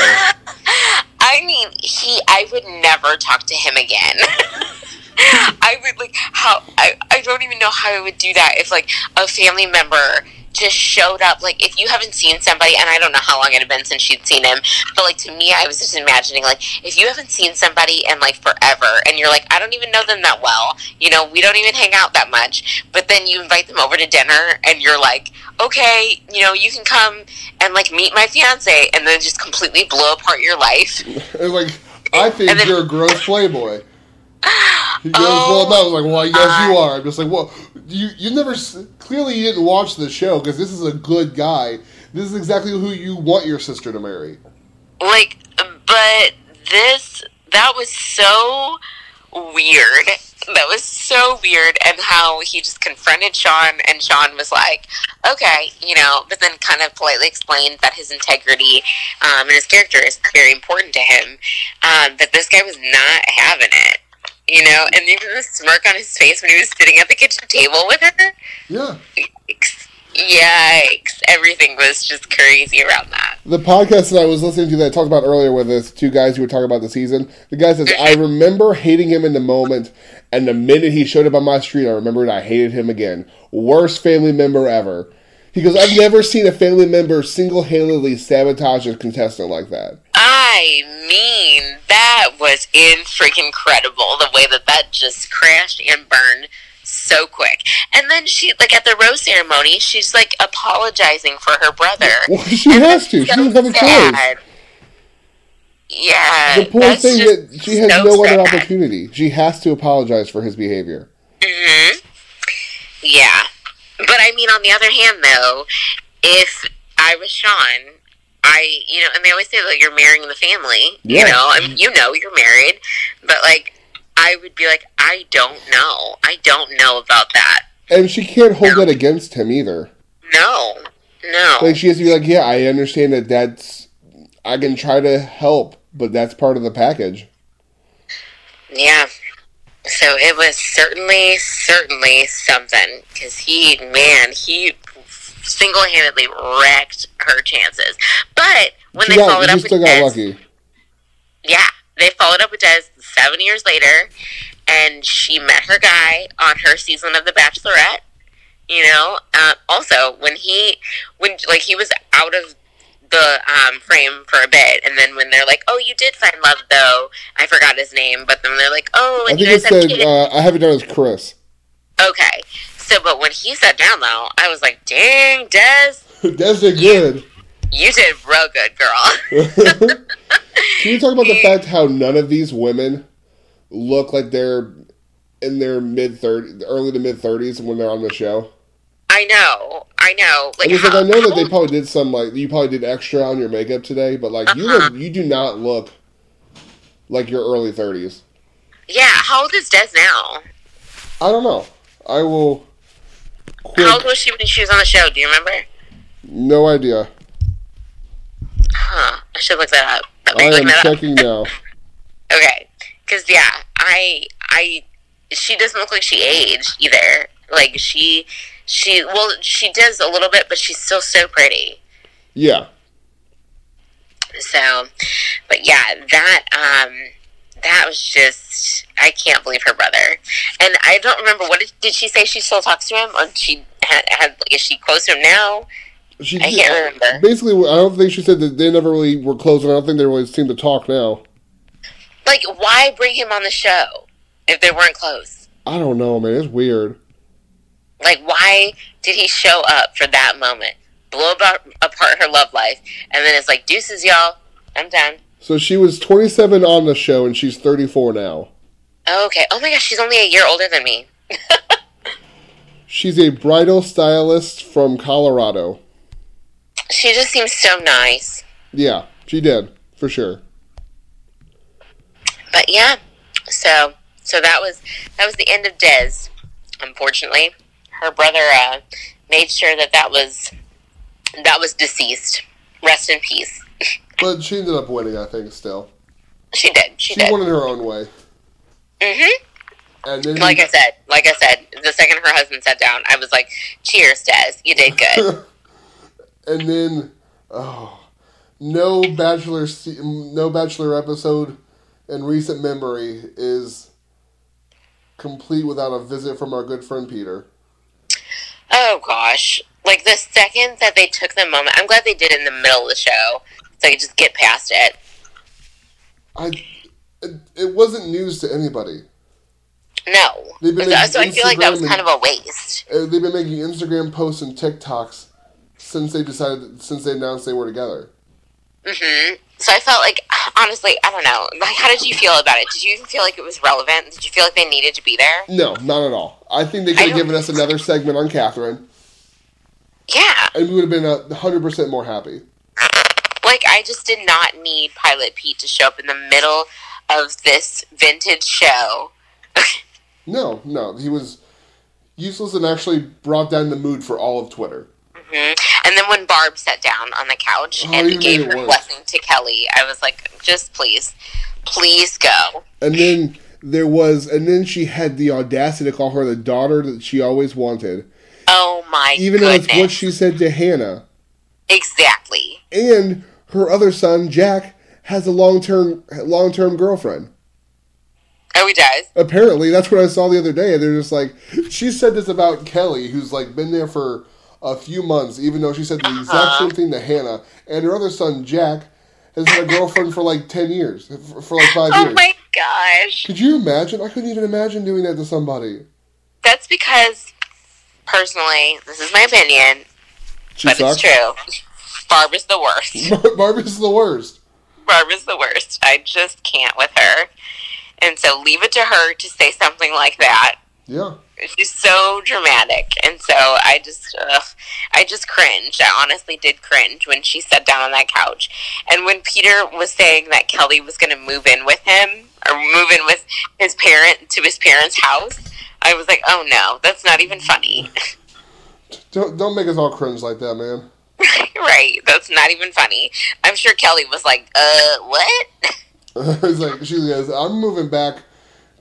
I mean, he. I would never talk to him again. *laughs* I would like how I. I don't even know how I would do that if like a family member just showed up. Like if you haven't seen somebody, and I don't know how long it had been since she'd seen him, but like to me, I was just imagining like if you haven't seen somebody in like forever, and you're like, I don't even know them that well. You know, we don't even hang out that much. But then you invite them over to dinner, and you're like, okay, you know, you can come and like meet my fiance, and then just completely blow apart your life. *laughs* Like, I think then- you're a gross playboy. He goes, Oh, well, no. I was like, well, yes, you are. I'm just like, well, you you never clearly you didn't watch the show because this is a good guy. This is exactly who you want your sister to marry. like but this that was so weird that was so weird and how he just confronted sean and sean was like okay you know but then kind of politely explained that his integrity um, and his character is very important to him um, but this guy was not having it you know and even the smirk on his face when he was sitting at the kitchen table with her Yeah. yikes, yikes. everything was just crazy around that The podcast that I was listening to that I talked about earlier with the two guys who were talking about the season, the guy says, I mm-hmm. remember hating him in the moment, and the minute he showed up on my street, I remembered I hated him again. Worst family member ever. He goes, I've never seen a family member single handedly sabotage a contestant like that. I mean, that was in freaking incredible the way that that just crashed and burned so quick. And then she, like at the rose ceremony, she's like apologizing for her brother. *laughs* Well, she And has to. She doesn't have a choice. Yeah, The poor that's thing that she has so no other opportunity. She has to apologize for his behavior. hmm Yeah. But I mean, on the other hand, though, if I was Sean, I, you know, and they always say that you're marrying the family. Yeah. You know, I mean, you know you're married, but like, I would be like, I don't know. I don't know about that. And she can't hold that against him either. No. No. Like she has to be like, yeah, I understand that. That's I can try to help, but that's part of the package. Yeah. So it was certainly, certainly something. Because he, man, he single handedly wrecked her chances. But when She they got, followed up with still got Des, lucky. yeah, they followed up with Des seven years later, and she met her guy on her season of The Bachelorette. You know, uh, also when he when like he was out of the um, frame for a bit, and then when they're like, "Oh, you did find love, though," I forgot his name, but then they're like, "Oh, I and you think it guys have said kids." uh, I have it down as Chris. okay, so but when he sat down though, I was like, "Dang, Des, *laughs* Des did good. you did real good, girl." *laughs* Can we talk about the fact how none of these women look like they're in their mid thirties, early to mid thirties when they're on the show? I know, I know. Like, how, I know that they probably did some like you probably did extra on your makeup today, but like you Uh-huh. look, you do not look like your early thirties. yeah. How old is Des now? I don't know. I will. Quick, How old was she when she was on the show? Do you remember? no idea. Huh. I should look that up. I am checking *laughs* now. Okay. Because yeah, I I she doesn't look like she aged either. Like she she well she does a little bit, but she's still so pretty. Yeah, So, but yeah, that um that was just I can't believe her brother. And I don't remember what did, did she say she still talks to him or she had, had is she close to him now? she. I can't remember. Basically, I don't think she said that they never really were close, and I don't think they really seem to talk now. Like why bring him on the show if they weren't close? I don't know, man. It's weird. Like, why did he show up for that moment, blow about, apart her love life, and then it's like, deuces, y'all, I'm done. So she was 27 on the show, and she's 34 now. Oh, okay. Oh my gosh, she's only a year older than me. *laughs* She's a bridal stylist from Colorado. She just seems so nice. Yeah, she did for sure. But yeah, so so that was that was the end of Des. Unfortunately, her brother uh, made sure that that was that was deceased. Rest in peace. But she ended up winning, I think. Still, She did. She, she did. won in her own way. hmm And then Like I said, like I said, the second her husband sat down, I was like, "Cheers, Des. You did good." *laughs* and then, oh, no bachelor, no bachelor episode in recent memory is complete without a visit from our good friend Peter. Oh gosh. Like the second that they took the moment, I'm glad they did it in the middle of the show so I could just get past it. I, it, it wasn't news to anybody. No. So, so I feel like that was kind of a waste. Uh, They've been making Instagram posts and TikToks since they decided, since they announced they were together. hmm So I felt like, honestly, I don't know. Like, how did you feel about it? Did you even feel like it was relevant? Did you feel like they needed to be there? No, not at all. I think they could have given us another segment on Catherine, Yeah. and we would have been a hundred percent more happy. *laughs* Like, I just did not need Pilot Pete to show up in the middle of this vintage show. *laughs* No, no, he was useless and actually brought down the mood for all of Twitter. hmm And then when Barb sat down on the couch Oh, and gave her worse. blessing to Kelly, I was like, just please, please go. And then there was, and then she had the audacity to call her the daughter that she always wanted, Oh my God. even though it's what she said to Hannah. exactly. And her other son, Jack, has a long term long term girlfriend. Oh, he does. Apparently, that's what I saw the other day. They're just like, she said this about Kelly, who's like been there for a few months, even though she said the exact Uh-huh. same thing to Hannah. And her other son, Jack, has had a girlfriend for like 10 years, for, for like five Oh years. Oh my gosh. Could you imagine? I couldn't even imagine doing that to somebody. That's because, personally, this is my opinion, She but sucks. it's true. Barb is the worst. *laughs* Barbie's the worst. Barb is the worst. I just can't with her. And so leave it to her to say something like that. Yeah. She's so dramatic, and so I just, ugh, I just cringed. I honestly did cringe when she sat down on that couch, and when Peter was saying that Kelly was going to move in with him or move in with his parent to his parents' house. I was like, oh no, that's not even funny. *laughs* Don't, don't make us all cringe like that, man. *laughs* right, that's not even funny. I'm sure Kelly was like, uh, what? *laughs* it's like, she goes, I'm moving back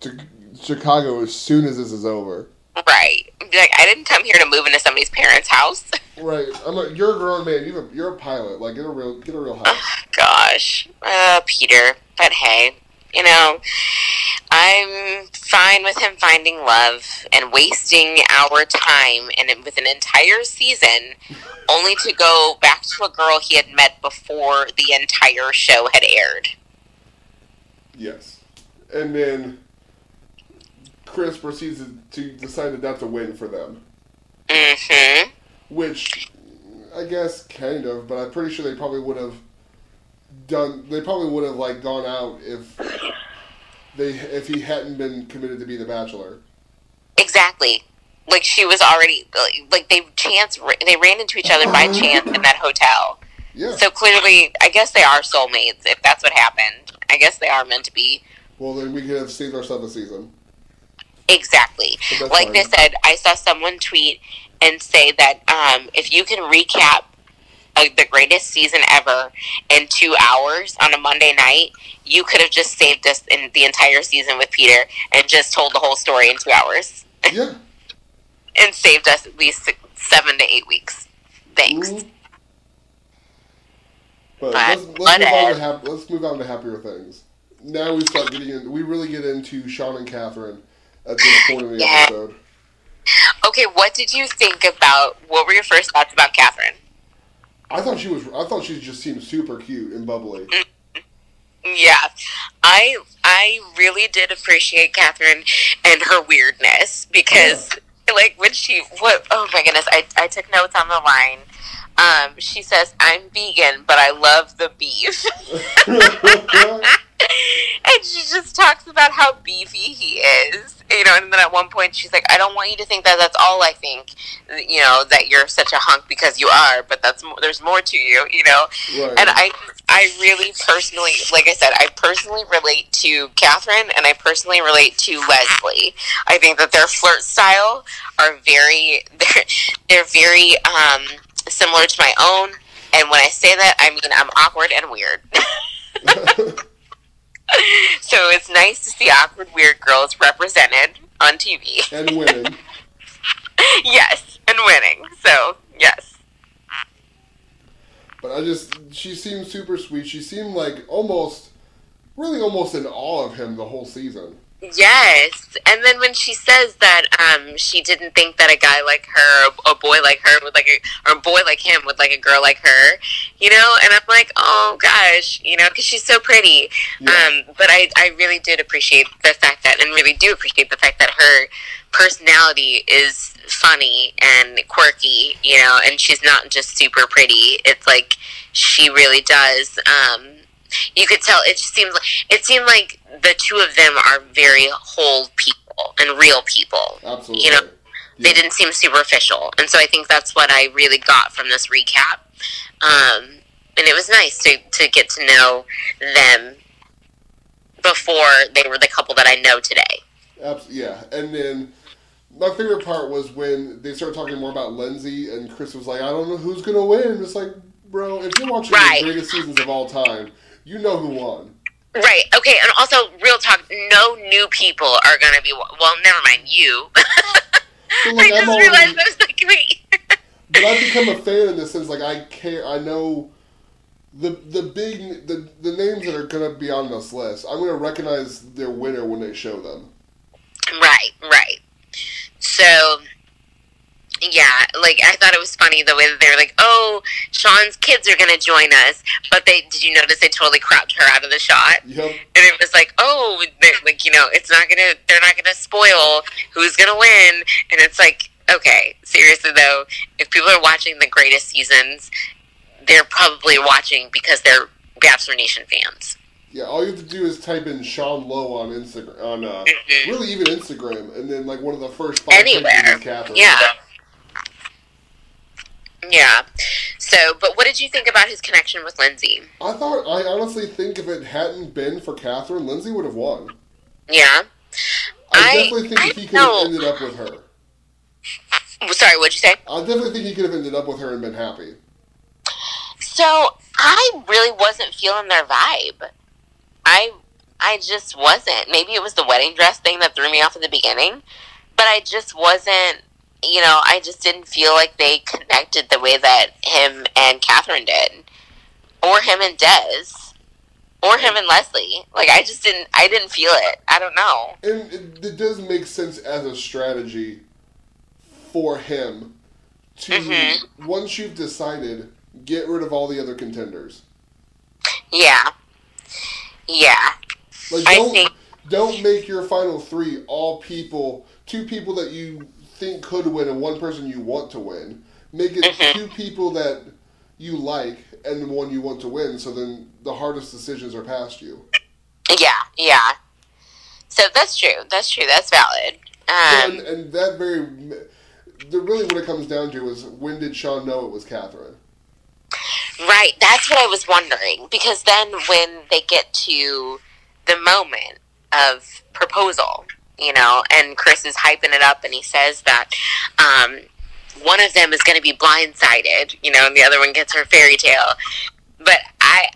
to Chicago as soon as this is over. Right. Like, I didn't come here to move into somebody's parents' house. *laughs* Right. I'm a, you're a grown man. You're a, you're a pilot. Like get a real get a real house. Oh, gosh, uh, Peter. But hey, you know, I'm fine with him finding love and wasting our time and with an entire season only to go back to a girl he had met before the entire show had aired. Yes. And then Chris proceeds to decide that that's a win for them. Mm-hmm. Which I guess kind of, but I'm pretty sure they probably would have done they probably would have like gone out if they if he hadn't been committed to be the bachelor. Exactly. Like she was already like they chance they ran into each other by chance in that hotel. Yeah. So clearly, I guess they are soulmates. If that's what happened, I guess they are meant to be. Well, then we could have saved ourselves a season. Exactly. Like fine. they said, I saw someone tweet and say that um, if you can recap the greatest season ever in two hours on a Monday night, you could have just saved us in the entire season with Peter and just told the whole story in two hours Yeah. *laughs* and saved us at least six, seven to eight weeks. Thanks. Mhm. But But let's, let's, move on to hap- let's move on to happier things. Now we start getting in. We really get into Sean and Catherine at this point in the *laughs* Yeah. episode. Okay, what did you think about? What were your first thoughts about Catherine? I thought she was. I thought she just seemed super cute and bubbly. Yeah, I I really did appreciate Catherine and her weirdness because, *laughs* like, when she what? Oh my goodness, I I took notes on the line. Um, she says, "I'm vegan, but I love the beef," *laughs* *laughs* and she just talks about how beefy he is. You know, and then at one point she's like, "I don't want you to think that that's all I think. You know, that you're such a hunk because you are, but that's there's more to you. You know." right. And I, I really personally, like I said, I personally relate to Catherine, and I personally relate to Leslie. I think that their flirt style are very, *laughs* they're, they're very um, similar to my own. And when I say that, I mean I'm awkward and weird. *laughs* *laughs* so it's nice to see awkward, weird girls represented on TV. and winning. *laughs* yes, and winning. So yes. But I just, she seemed super sweet. She seemed like almost, really almost in awe of him the whole season. Yes, and then when she says that um, she didn't think that a guy like her, a boy like her, would like a, or a boy like him would like a girl like her, you know, and I'm like, oh gosh, you know, because she's so pretty. Yeah. Um, but I, I really did appreciate the fact that, and really do appreciate the fact that her personality is funny and quirky, you know, and she's not just super pretty. It's like she really does. Um, you could tell it just seems like it seemed like the two of them are very whole people and real people. Absolutely. You know, They didn't seem superficial, and so I think that's what I really got from this recap. Um, and it was nice to to get to know them before they were the couple that I know today. Abs- yeah, and then my favorite part was when they started talking more about Lindsay, and Chris was like, "I don't know who's gonna win." It's like, bro, if you're watching Right. the greatest seasons of all time, you know who won. Right. Okay. And also, real talk. No new people are gonna be. Well, never mind you. *laughs* So, I like, just I'm already, realized I was like, wait. but I've become a fan in the sense like I care. I know the the big the the names that are gonna be on this list. I'm gonna recognize their winner when they show them. Right, right. So, yeah, like I thought it was funny the way that they were like, "Oh, Sean's kids are gonna join us," but they did you notice they totally cropped her out of the shot, Yep. and it was like, "Oh, they- like you know, it's not gonna, they're not gonna spoil who's gonna win," and it's like, okay, seriously though, if people are watching the greatest seasons, they're probably watching because they're Bachelor Nation fans. Yeah, all you have to do is type in Sean Lowe on Instagram, on uh, Mhm. really even Instagram, and then like one of the first five Anywhere, is Catherine. yeah. Yeah. So, but what did you think about his connection with Lindsay? I thought, I honestly think if it hadn't been for Catherine, Lindsay would have won. Yeah. I, I- definitely think I he could have ended up with her. Sorry, what'd you say? I definitely think he could have ended up with her and been happy. So I really wasn't feeling their vibe. I I just wasn't. Maybe it was the wedding dress thing that threw me off at the beginning, but I just wasn't you know, I just didn't feel like they connected the way that him and Catherine did, or him and Des, or him and Leslie. Like I just didn't, I didn't feel it. I don't know. And it, it does make sense as a strategy for him to Mhm. once you've decided, get rid of all the other contenders. Yeah, yeah, Like don't think- don't make your final three all people, two people that you think could win and one person you want to win. Make it Mhm. two people that you like and the one you want to win. So then the hardest decisions are past you. yeah, yeah. So that's true. That's true. That's valid. and, Um, and that very, the really what it comes down to is when did Sean know it was Catherine? right. That's what I was wondering because then when they get to the moment of proposal, you know, and Chris is hyping it up and he says that um, one of them is going to be blindsided, you know, and the other one gets her fairy tale. But I,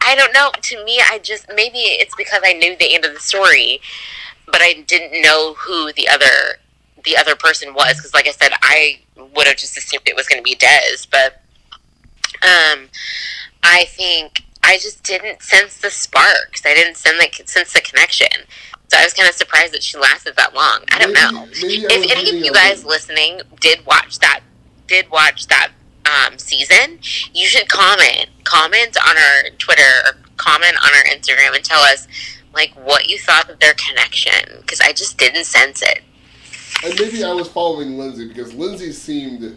I don't know. To me, I just maybe it's because I knew the end of the story, but I didn't know who the other the other person was because, like I said, I would have just assumed it was going to be Des. But um, I think I just didn't sense the sparks. I didn't sense the, sense the connection. So I was kind of surprised that she lasted that long. I don't Maybe- know. maybe If any of you guys listening did watch that, did watch that um, season, you should comment, comment on our Twitter, or comment on our Instagram, and tell us like what you thought of their connection because I just didn't sense it. And maybe I was following Lindsay because Lindsay seemed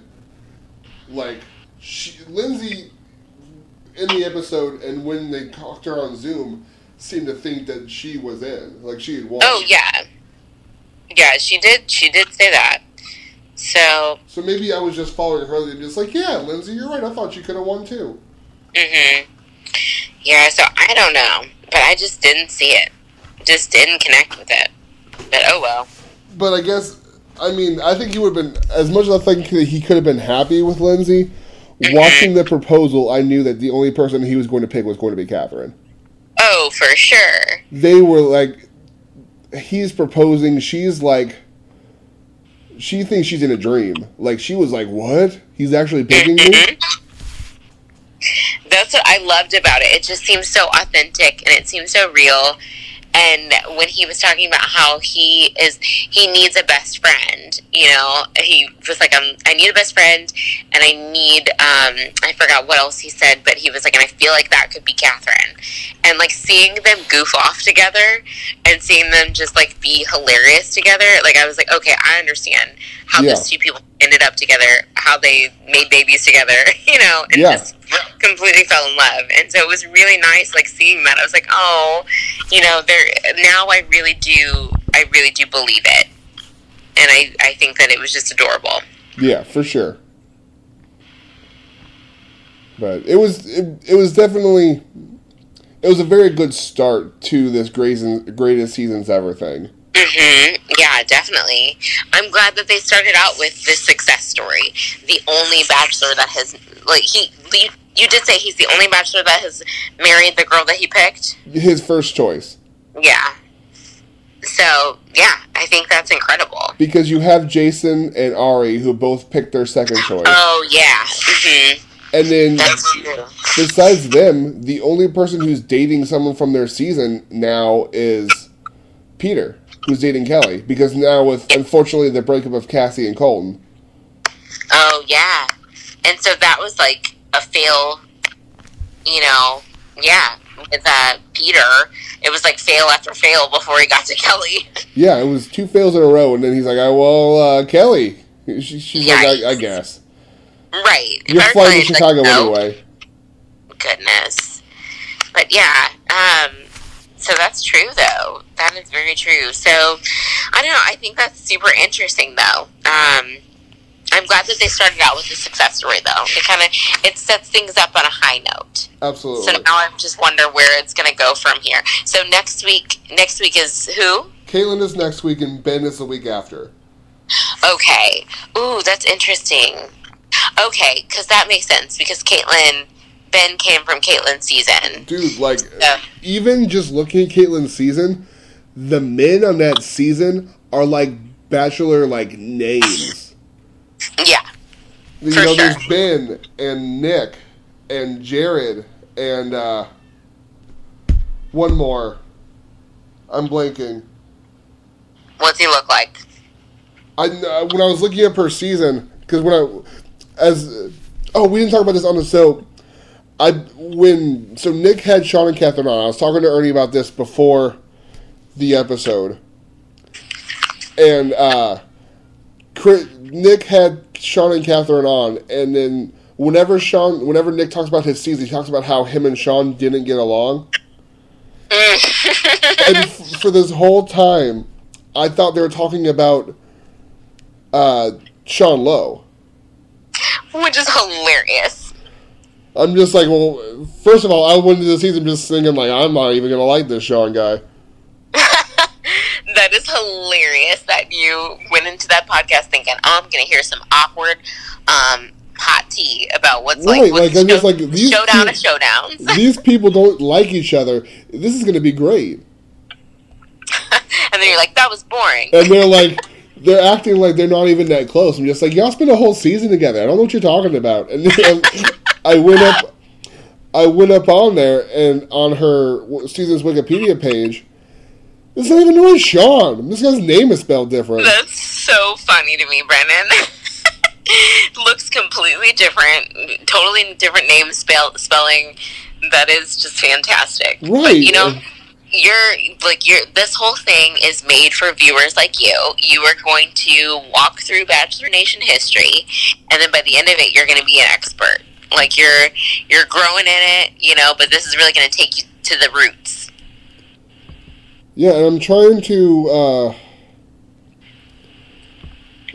like she, Lindsay in the episode and when they talked to her on Zoom seemed to think that she was in, like she had won. Oh yeah, yeah, she did. She did say that. So, So maybe I was just following her and just like, yeah, Lindsay, you're right. I thought you could have won too. hmm yeah. So I don't know, but I just didn't see it. Just didn't connect with it. But oh well. But I guess I mean I think he would have been as much as I think that he could have been happy with Lindsay. Watching the proposal, I knew that the only person he was going to pick was going to be Catherine. Oh, for sure. they were like he's proposing she's like she thinks she's in a dream like she was like what he's actually picking me Mhm. That's what I loved about it. It just seems so authentic and it seems so real. And when he was talking about how he is, he needs a best friend. You know, he was like, um, I need a best friend, and I need, um, I forgot what else he said, but he was like, and I feel like that could be Catherine. And like seeing them goof off together and seeing them just like be hilarious together, like I was like, okay, I understand how Yeah. those two people ended up together, how they made babies together, *laughs* you know, and Yeah. just completely fell in love. And so it was really nice, like seeing that. I was like, oh, you know, there. Now I really do, I really do believe it, and I, I think that it was just adorable. yeah for sure but it was it, it was definitely it was a very good start to this greatest, greatest seasons ever thing hmm Yeah, definitely. I'm glad that they started out with this success story. The only bachelor that has, like, he, you, did say he's the only bachelor that has married the girl that he picked. his first choice Yeah. So yeah, I think that's incredible. because you have jason and ari who both picked their second choice Oh yeah. hmm and then besides them, the only person who's dating someone from their season now is Peter, who's dating Kelly. Because now, with unfortunately the breakup of Cassie and Colton, Oh yeah. And so that was like a fail. You know. Yeah. With uh, Peter, it was like fail after fail before he got to *laughs* Kelly. yeah, it was two fails in a row, and then he's like, "I well, uh, Kelly." She, she's like, I, I guess right. you're Our flying to like, Chicago "No." anyway." goodness. But yeah, um, so that's true though. That is very true. So I don't know. I think that's super interesting though. Um, I'm glad that they started out with a success story though. It kind of it sets things up on a high note. Absolutely. So now I just wonder where it's going to go from here. So next week, next week is who? Kaitlyn is next week, and Ben is the week after. Okay. Ooh, that's interesting. Okay, because that makes sense because Kaitlyn, Ben came from Kaitlyn's season. Dude, like, Yeah. even just looking at Kaitlyn's season, the men on that season are like bachelor like names. You For know, sure. there's Ben and Nick and Jared and uh, one more. I'm blanking. What's he look like? I uh, when I was looking up her season because when I as oh we didn't talk about this on the show. I when so Nick had Sean and Catherine on. I was talking to Ernie about this before the episode, and uh, Chris, Nick had Sean and Catherine on, and then whenever Sean, whenever Nick talks about his season, he talks about how him and Sean didn't get along. *laughs* and f- for this whole time, I thought they were talking about uh, Sean Lowe. Which is hilarious. I'm just like, well, first of all, I went into the season just thinking like, I'm not even gonna like this Sean guy. That is hilarious that you went into that podcast thinking, oh, I'm going to hear some awkward um, hot tea about what's Right, like, what's like, I'm just show- like, these showdown of showdowns. *laughs* These people don't like each other. This is gonna be great. and then you're like, that was boring. And they're *laughs* like, they're acting like they're not even that close. I'm just like, y'all spent a whole season together. I don't know what you're talking about. And then I went up, I went up on there and on her season's Wikipedia page, it's not even the right Sean. This guy's name is spelled different. That's so funny to me, Brennan. *laughs* Looks completely different, totally different name spell spelling. That is just fantastic. But, Right. you know, you're like you're. This whole thing is made for viewers like you. You are going to walk through Bachelor Nation history, and then by the end of it, you're going to be an expert. Like you're you're growing in it, you know. But this is really going to take you to the roots. Yeah, and I'm trying to, uh,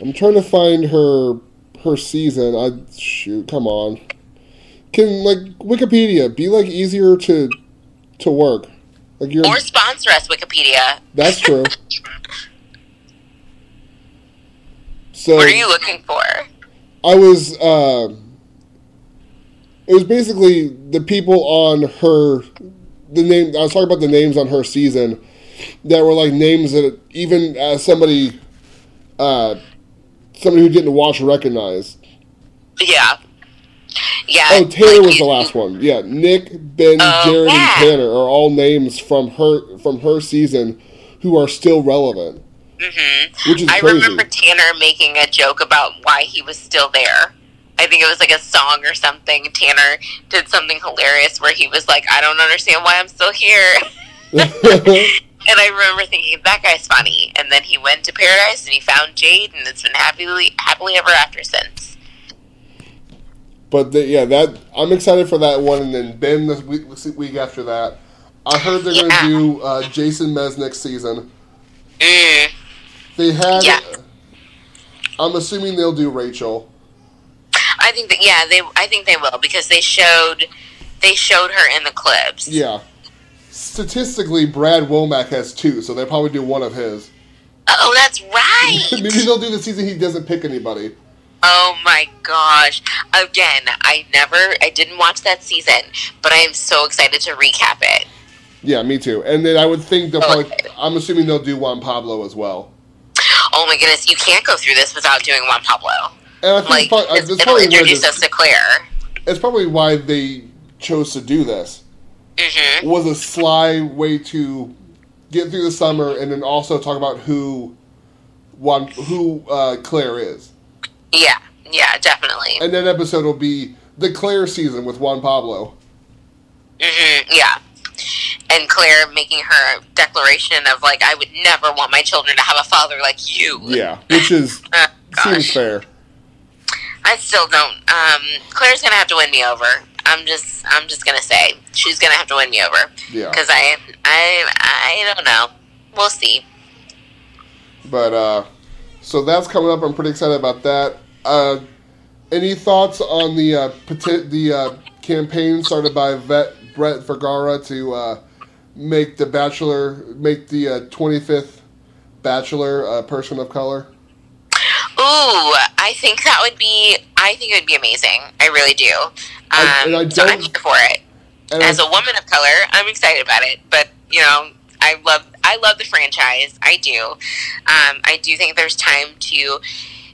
I'm trying to find her, her season. I shoot, come on. Can like Wikipedia be like easier to, to work? Like you're. Or sponsor us, Wikipedia. That's true. *laughs* So What are you looking for? I was. Uh, it was basically the people on her. The name I was talking about the names on her season that were like names that even as somebody, uh, somebody who didn't watch recognized. Yeah. Yeah. Oh, Tanner was the last one. Yeah, Nick, Ben, Oh, Jared, yeah. and Tanner are all names from her from her season who are still relevant, Mhm. which is I crazy. remember Tanner making a joke about why he was still there. I think it was like a song or something. Tanner did something hilarious where he was like, I don't understand why I'm still here. *laughs* *laughs* *laughs* and I remember thinking, that guy's funny. And then he went to paradise and he found Jade, and it's been happily, happily ever after since. But the, yeah, that I'm excited for that one, and then Ben this week, week after that. I heard they're Yeah. going to do uh, Jason Mesnick's season. Mm. They had. Yeah. I'm assuming they'll do Rachel. I think that yeah, they I think they will because they showed they showed her in the clips. Yeah. Statistically, Brad Womack has two, so they'll probably do one of his. Oh, that's *laughs* right. Maybe they'll do the season he doesn't pick anybody. Oh my gosh. Again, I never I didn't watch that season, but I am so excited to recap it. Yeah, me too. And then I would think they'll probably. I'm assuming they'll do Juan Pablo as well. Oh my goodness, you can't go through this without doing Juan Pablo. And I think Like it's probably, it's- it'll probably, introduce this, us to Clare. it's probably why they chose to do this. Hmm was a sly way to get through the summer and then also talk about who one who uh, Clare is. Yeah, yeah, definitely. And that episode will be the Clare season with Juan Pablo. hmm yeah. And Clare making her declaration of like, I would never want my children to have a father like you. Yeah, which is Uh, *laughs* seems fair. I still don't. Um, Clare's gonna have to win me over. I'm just, I'm just gonna say she's gonna have to win me over Yeah, because I, I, I don't know. We'll see. but uh, so that's coming up. I'm pretty excited about that. Uh, any thoughts on the uh, peti- the uh, campaign started by Vet Brett Vergara to uh, make the Bachelor make the uh, 25th Bachelor a person of color? Ooh, I think that would be. I think it would be amazing. I really do. Um, I- I so I'm here for it. As I- a woman of color, I'm excited about it. But you know, I love, I love the franchise. I do. Um, I do think there's time to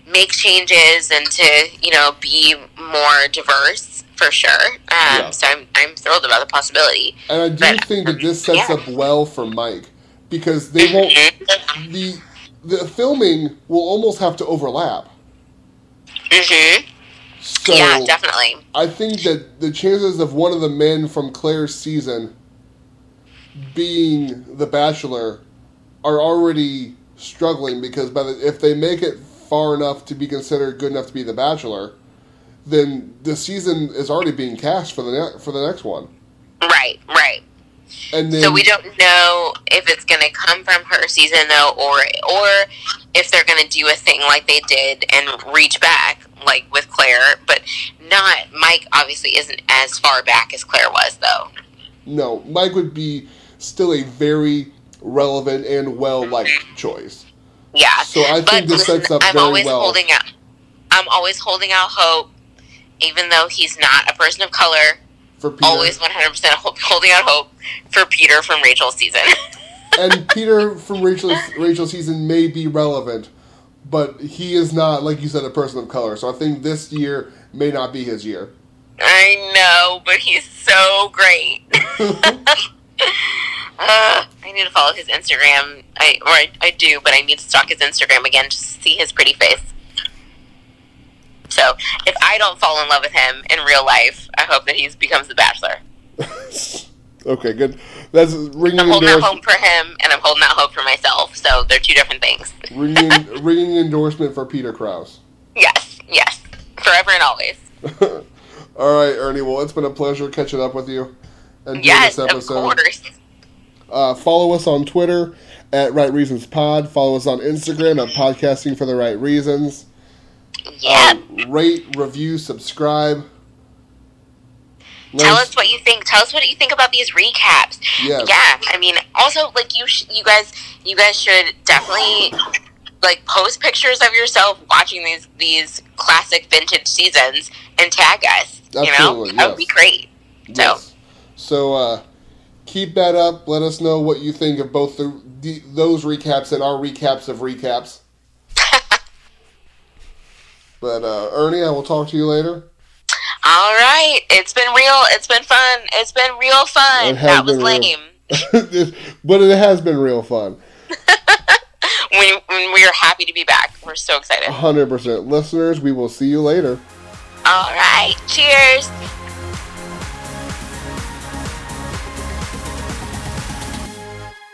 make changes and to you know be more diverse for sure. Um, Yeah. So I'm I'm thrilled about the possibility. And I do But, think that this sets yeah. up well for Mike because they won't Mhm. the the filming will almost have to overlap. Mm-hmm. So yeah, definitely. I think that the chances of one of the men from Clare's season being the Bachelor are already struggling because by the, if they make it far enough to be considered good enough to be the Bachelor, then the season is already being cast for the ne- for the next one. Right, right. And then so we don't know if it's going to come from her season though, or or if they're going to do a thing like they did and reach back, like with Clare, but not Mike. Obviously, isn't as far back as Clare was though. no, Mike would be still a very relevant and well mm-hmm. liked choice. Yeah. So I think but this sets up I'm very always well. holding out. I'm always holding out hope, even though he's not a person of color. For Peter. Always 100 percent holding out hope for Peter from Rachel's season. *laughs* and Peter from Rachel's Rachel's season may be relevant, but he is not, like you said, a person of color. So I think this year may not be his year. I know, but he's so great. *laughs* Uh, I need to follow his Instagram. I or I, I do, but I need to stalk his Instagram again to see his pretty face. So if I don't fall in love with him in real life, I hope that he becomes the Bachelor. *laughs* okay, good. That's ringing I'm holding out hope for him, and I'm holding out hope for myself. So they're two different things. ringing, *laughs* ringing endorsement for Peter Kraus. Yes, yes, forever and always. *laughs* All right, Ernie. Well, it's been a pleasure catching up with you and doing Yes, this of episode. course. Uh, follow us on Twitter at Right Reasons Pod. Follow us on Instagram at Podcasting for the Right Reasons. Yeah. Uh, rate, review, subscribe. Tell us- what you think. Tell us what you think about these recaps. Yes. Yeah, I mean, also like you, sh- you guys, you guys should definitely like post pictures of yourself watching these these classic vintage seasons and tag us. You know, Absolutely, that would be yes. great. Yes. So uh, keep that up. Let us know what you think of both the, the those recaps and our recaps of recaps. But uh, Ernie, I will talk to you later. All right, it's been real. It's been fun. It's been real fun. That was lame. *laughs* but it has been real fun. *laughs* when we are happy to be back, we're so excited. hundred percent. Listeners, we will see you later. All right, cheers.